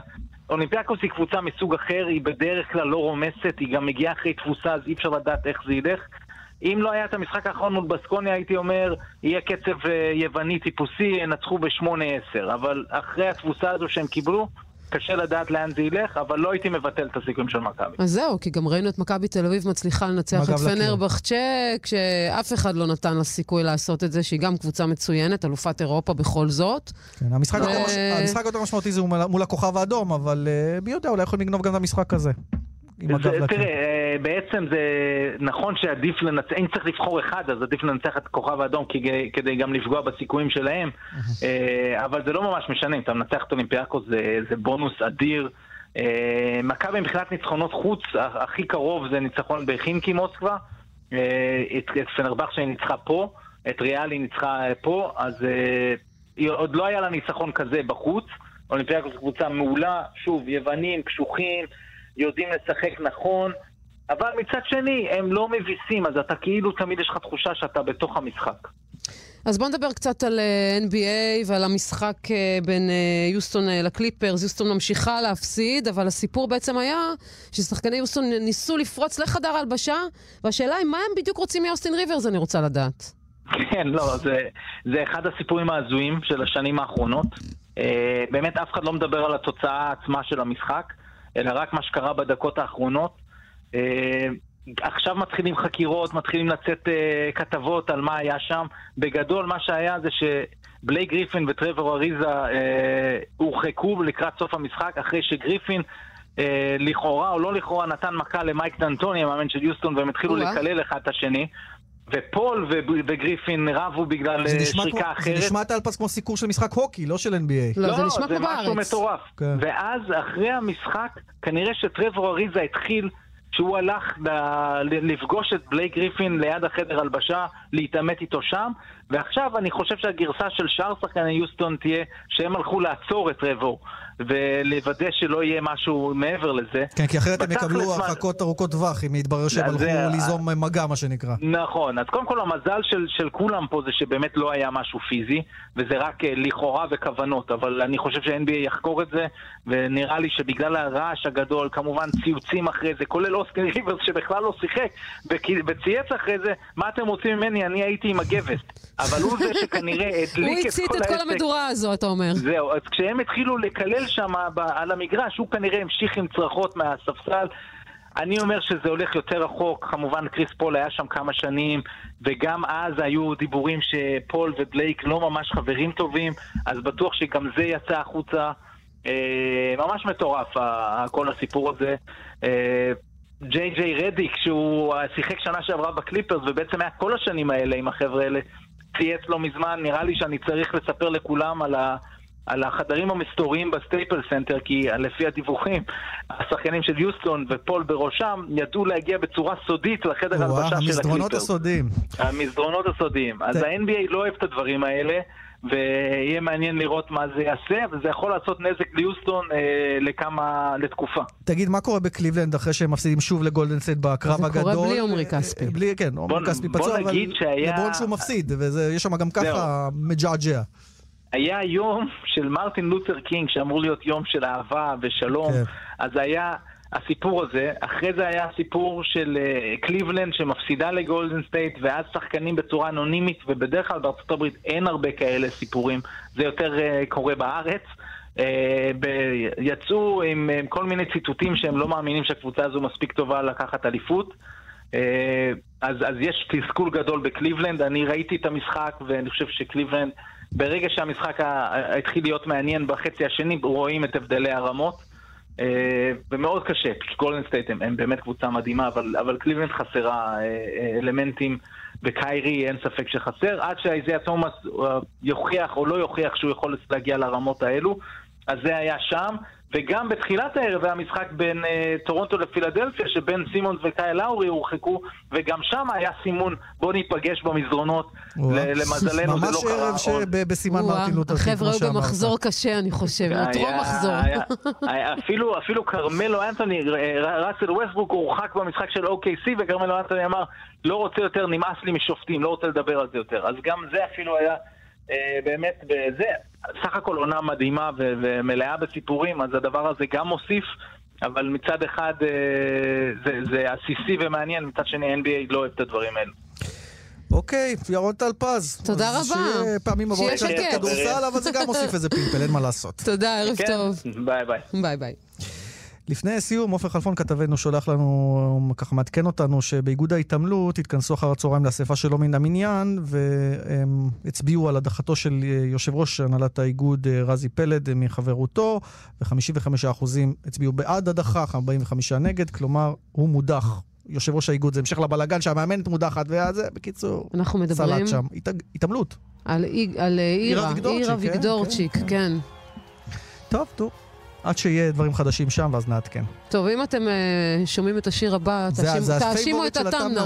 אולימפיאקוס היא קבוצה מסוג אחר, היא בדרך כלל לא רומסת, היא גם מגיעה אחרי תפוסה, אז אי אפשר לדעת איך זה ילך. אם לא היה את המשחק האחרון מול בסקוניה, הייתי אומר, יהיה קצב אה, יווני טיפוסי, ינצחו ב-8-10. אבל אחרי התבוסה הזו שהם קיבלו, קשה לדעת לאן זה ילך, אבל לא הייתי מבטל את הסיכויים של מכבי. אז זהו, כי גם ראינו את מכבי תל אביב מצליחה לנצח את. פנרבחצ'ה, כשאף אחד לא נתן לה סיכוי לעשות את זה, שהיא גם קבוצה מצוינת, אלופת אירופה בכל זאת. כן, המשחק ו- היותר- המשחק היותר משמעותי זה מול- הכוכב האדום, אבל אה, מי יודע, אולי יכולים לגנוב גם את המשחק הזה. עם הגב זה, לקיר. תראה, אה, בעצם זה נכון שעדיף לנצח, אם צריך לבחור אחד, אז עדיף לנצח את כוכב האדום כדי, כדי גם לפגוע בסיכויים שלהם, אה, אבל זה לא ממש משנה, אם אתה מנצח את אולימפיאקוס זה, זה בונוס אדיר. אה, מכבי מבחינת ניצחונות חוץ, הכי קרוב זה ניצחון בחינקי מוסקבה, אה, את, את פנרבכצ'ה היא ניצחה פה, את ריאל היא ניצחה פה, אז היא- עוד לא היה לה ניצחון כזה בחוץ. אולימפיאקוס קבוצה מעולה, שוב, יוונים, קשוחים, יודעים לשחק נכון, אבל מצד שני, הם לא מביסים, אז אתה כאילו תמיד יש לך תחושה שאתה בתוך המשחק. אז בואו נדבר קצת על אה, NBA ועל המשחק אה, בין אה, יוסטון לקליפרס. יוסטון ממשיכה להפסיד, אבל הסיפור בעצם היה ששחקני יוסטון ניסו לפרוץ לחדר ההלבשה, והשאלה היא מה הם בדיוק רוצים מאוסטין ריברס, אני רוצה לדעת. כן, לא, זה, זה אחד הסיפורים ההזויים של השנים האחרונות. באמת אף אחד לא מדבר על התוצאה עצמה של המשחק, אלא רק מה שקרה בדקות האחרונות. אה, עכשיו מתחילים חקירות, מתחילים לצאת אה, כתבות על מה היה שם. בגדול, מה שהיה זה שבלייק גריפין וטרוור אריזה אה, הורחקו לקראת סוף המשחק, אחרי שגריפין אה, לכאורה או לא לכאורה נתן מכה למייק דנטוני, המאמן של יוסטון, והם התחילו. לקלל אחד את השני. ופול ו- וגריפין רבו בגלל זה אה, נשמע שריקה כמו- אחרת. זה נשמע טלפס כמו סיקור של משחק הוקי, לא של NBA. לא, זה משהו מטורף. כן. ואז, אחרי המשחק, כנראה שטרוור אריזה התחיל, שהוא הלך לפגוש את בלייק גריפין ליד החדר הלבשה, להתעמת איתו שם, ועכשיו אני חושב שהגרסה של שאר שחקני יוסטון תהיה שהם הלכו לעצור את טרוור, ולוודא שלא יהיה משהו מעבר לזה. כן, כי אחרת הם יקבלו מה- הרחקות ארוכות טווח, אם יתברר שהם אז זה- הלכו ליזום מגע, מה שנקרא. נכון, אז קודם כל המזל של, של כולם פה זה שבאמת לא היה משהו פיזי, וזה רק אה, לכאורה וכוונות, אבל אני חושב שה-NBA יחקור את זה, ונראה לי שבגלל הרעש הגדול, כמובן ציוצים אחרי זה, כולל אוסקר ריברס שבכלל לא שיחק, וכי- וצייץ אחרי זה, מה אתם רוצים ממני? אני הייתי עם הגבס. אבל הוא זה שכנראה הוא הדליק את הצית כל את כל העסק. המדורה הזו, אתה אומר. זהו, אז כשהם התחילו לקלל שם על המגרש, הוא כנראה המשיך עם צרחות מהספסל. אני אומר שזה הולך יותר רחוק, כמובן קריס פול היה שם כמה שנים, וגם אז היו דיבורים שפול ובלייק לא ממש חברים טובים, אז בטוח שגם זה יצא החוצה. אה, ממש מטורף כל הסיפור הזה. אה, ג'יי ג'יי רדיק, שהוא שיחק שנה שעברה בקליפרס, ובעצם היה כל השנים האלה עם החבר'ה האלה, צייץ לא מזמן, נראה לי שאני צריך לספר לכולם על ה... על החדרים המסתוריים בסטייפלס סנטר, כי לפי הדיווחים, השחקנים של יוסטון ופול בראשם ידעו להגיע בצורה סודית לחדר הלבשה של הקליפרס. המסדרונות הסודיים. המסדרונות הסודיים. אז ה-NBA לא אוהב את הדברים האלה, ויהיה מעניין לראות מה זה יעשה, וזה יכול לעשות נזק ליוסטון אה, לכמה, לתקופה. תגיד, מה קורה בקליבלנד אחרי שהם מפסידים שוב לגולדן סטייט בקרב זה הגדול? קורה בלי עמרי כספי. בלי, כן, עמרי כספי פצוע, אבל נגיד שהיה- לברון שהוא מפסיד, ויש שם גם ככה מג'עג'ע. היה יום של מרטין לותר קינג, שאמור להיות יום של אהבה ושלום, כן. אז היה הסיפור הזה, אחרי זה היה הסיפור של אה, קליבלנד שמפסידה לגולדן סטייט, ואז שחקנים בצורה אנונימית, ובדרך כלל בארצות הברית אין הרבה כאלה סיפורים, זה יותר אה, קורה בארץ. אה, ב- יצאו עם, עם כל מיני ציטוטים שהם לא מאמינים שהקבוצה הזו מספיק טובה לקחת אליפות. אז, אז יש תסכול גדול בקליבלנד, אני ראיתי את המשחק ואני חושב שקליבלנד, ברגע שהמשחק התחיל להיות מעניין בחצי השני, רואים את הבדלי הרמות. אה, ומאוד קשה, כי גולדן סטייט הם, הם באמת קבוצה מדהימה, אבל, אבל קליבלנד חסרה אה, אה, אלמנטים, וקיירי אין ספק שחסר, עד שאיזיה תומאס יוכיח או לא יוכיח שהוא יכול להגיע לרמות האלו, אז זה היה שם. וגם בתחילת הערב היה משחק בין אה, טורונטו לפילדלפיה, שבין סימונס וקייל לאורי הורחקו, וגם שם היה סימונס, בוא ניפגש במסדרונות. למזלנו זה לא ממש קרה. ערב שבסימן מרטין לותר קינג, החבר'ה כמו היו שאמרת. במחזור קשה, אני חושבת. היה- טרום מחזור. היה- היה- אפילו, אפילו כרמלו אנטוני, ר- ראסל ווסטברוק הורחק במשחק של OKC, וכרמלו אנטוני אמר, לא רוצה יותר, נמאס לי משופטים, לא רוצה לדבר על זה יותר. אז גם זה אפילו היה אה, באמת, בזה, סך הכל עונה מדהימה ו- ומלאה בסיפורים, אז הדבר הזה גם מוסיף. אבל מצד אחד אה, זה, עסיסי ומעניין, מצד שני NBA לא אוהב את הדברים האלו. אוקיי, ירון טלפז. תודה אז רבה. שיהיה פעמים הבאות שיהיה שקט. כדורסל, אבל זה גם מוסיף איזה פלפל, אין מה לעשות. תודה, ערב כן, טוב. ביי ביי. ביי ביי. לפני סיום, עופר חלפון כתבנו שולח לנו, ככה מעדכן אותנו, שבאיגוד ההתעמלות התכנסו אחר הצהריים לאספה שלא מן המניין, והם הצביעו על הדחתו של אה, יושב ראש הנהלת האיגוד אה, רזי פלד אה, מחברותו, ו-55% הצביעו בעד הדחה, 45 נגד, כלומר, הוא מודח יושב ראש האיגוד, זה המשך לבלגן שהמאמנת מודחת, וזה, בקיצור, אנחנו מדברים... סלט שם. הת- התעמלות. על איג- על עירה, ויגדורצ'יק, עירה כן, ויגדורצ'יק, כן. טוב, טוב. עד שיהיה דברים חדשים שם, ואז נעדכן. טוב, אם אתם אה, שומעים את השיר הבא, תאשימו- את התמנה.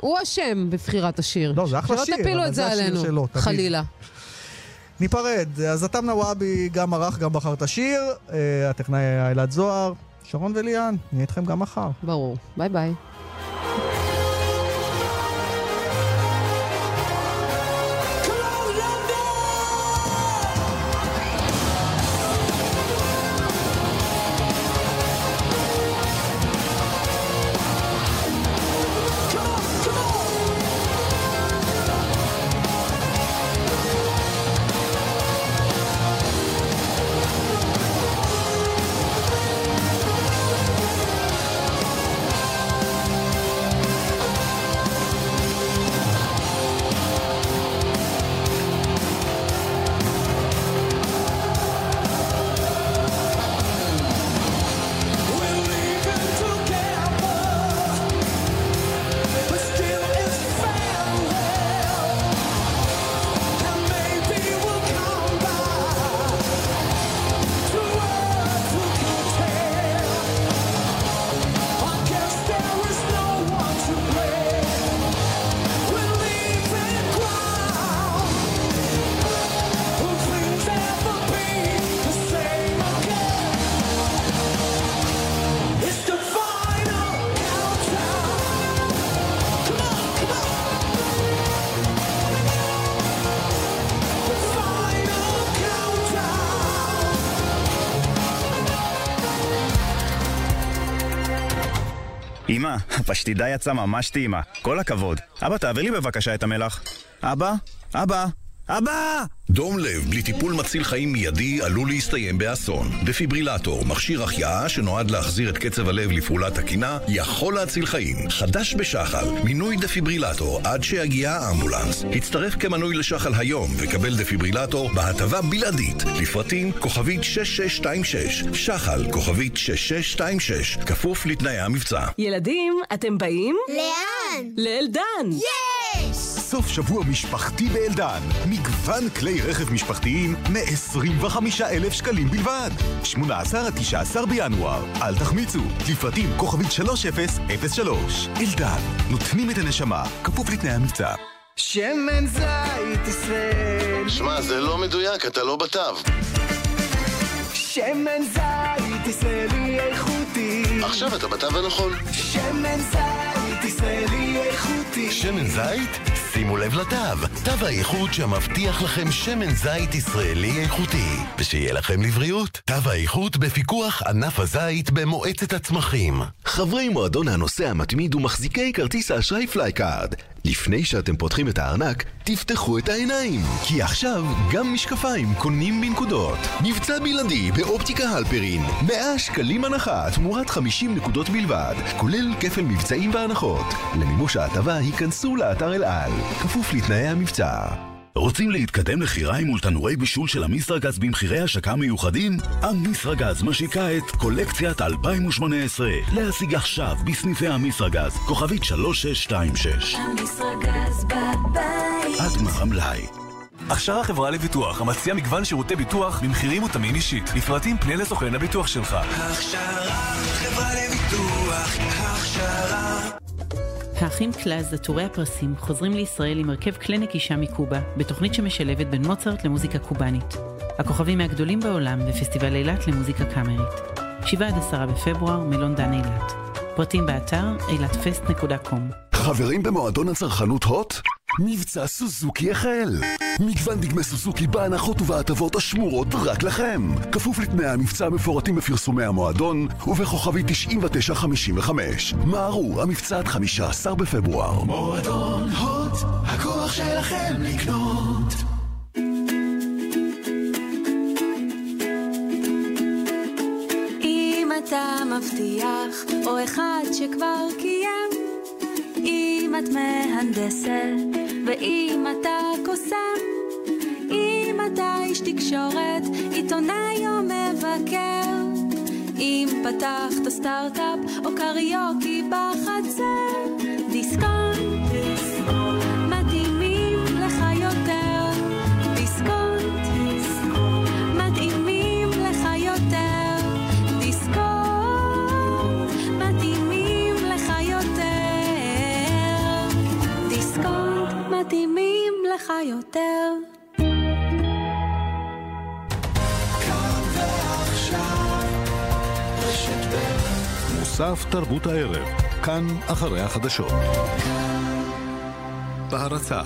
הוא אשם בבחירת השיר. לא, זה אחלה שיר, שלא תפילו אבל את זה עלינו, שלו. חלילה. ניפרד. אז התמנה וואבי גם ערך, גם בחר את השיר. אה, הטכנאי היה אלעד זוהר. שרון וליאן, נהיה איתכם גם מחר. ברור. ביי ביי. הפשטידה יצאה ממש טעימה. כל הכבוד. אבא, תעביר לי בבקשה את המלח. אבא? אבא? אבא! דום לב בלי טיפול מציל חיים מיידי עלול להסתיים באסון. דפיברילטור, מכשיר החייאה שנועד להחזיר את קצב הלב לפעולה תקינה, יכול להציל חיים. חדש בשחל, מינוי דפיברילטור עד שיגיע האמבולנס. הצטרף כמנוי לשחל היום וקבל דפיברילטור בהטבה בלעדית. לפרטים כוכבית 6626, שחל כוכבית 6626, כפוף לתנאי המבצע. ילדים, אתם באים? לאן? לאלדן! יש! סוף שבוע משפחתי באלדן. מגוון כלי רכב משפחתיים מ-25,000 שקלים בלבד. 18 עד 19 בינואר. אל תחמיצו. לפרטים כוכבית 3003. אלדן, נותנים את הנשמה, כפוף לתנאי המבצע. שמן זית ישראל. שמע, זה לא מדויק, אתה לא בתו. שמן זית ישראלי איכותי. עכשיו אתה בתו הנכון. שמן זית ישראלי איכותי. שמן זית? שימו לב לתו. תו האיכות שמבטיח לכם שמן זית ישראלי איכותי. ושיהיה לכם לבריאות. תו האיכות בפיקוח ענף הזית במועצת הצמחים. חברי מועדון הנוסע המתמיד ומחזיקי כרטיס האשראי FlyCard. לפני שאתם פותחים את הארנק, תפתחו את העיניים. כי עכשיו גם משקפיים קונים בנקודות. מבצע בלעדי באופטיקה הלפרין. 100 שקלים הנחה תמורת 50 נקודות בלבד. כולל כפל מבצעים והנחות. למימוש ההטבה היכנסו לאתר אל על. כפוף לתנאי המבצע. רוצים להתקדם לחיריים מול תנורי בישול של המיסרגז במחירי השקה מיוחדים? המיסרגז משיקה את קולקציית 2018. להשיג עכשיו בסניפי המיסרגז, כוכבית 3626. המשרגז בבית. עד גמר המלאי. הכשרה חברה לביטוח, המציע מגוון שירותי ביטוח במחירים מותאמים אישית. לפרטים פנה לסוכן הביטוח שלך. הכשרה, האחים קלאז, עטורי הפרסים, חוזרים לישראל עם הרכב כלי נקישה מקובה, בתוכנית שמשלבת בין מוצרט למוזיקה קובאנית. הכוכבים מהגדולים בעולם בפסטיבל אילת למוזיקה קאמרית. 7 עד 10 בפברואר, מלון דן אילת. פרטים באתר אילתפסט.קום. חברים במועדון הצרכנות הוט? מבצע סוזוקי החל. מגוון דגמי סוזוקי בהנחות ובהטבות השמורות רק לכם. כפוף לתנאי המבצע המפורטים בפרסומי המועדון ובכוכבי 9955. מהרו, המבצע עד 15 בפברואר. מועדון הוט, הכוח שלכם לקנות. אם אתה מבטיח, או אחד שכבר קיים, אם את מהנדסת, ואם אתה קוסם, אם אתה איש תקשורת, עיתונאי או מבקר, אם פתחת סטארט-אפ או קריוקי בחצר, דיסקונט, מתאימים לך יותר. מוסף תרבות הערב, כאן אחרי החדשות. בהרצה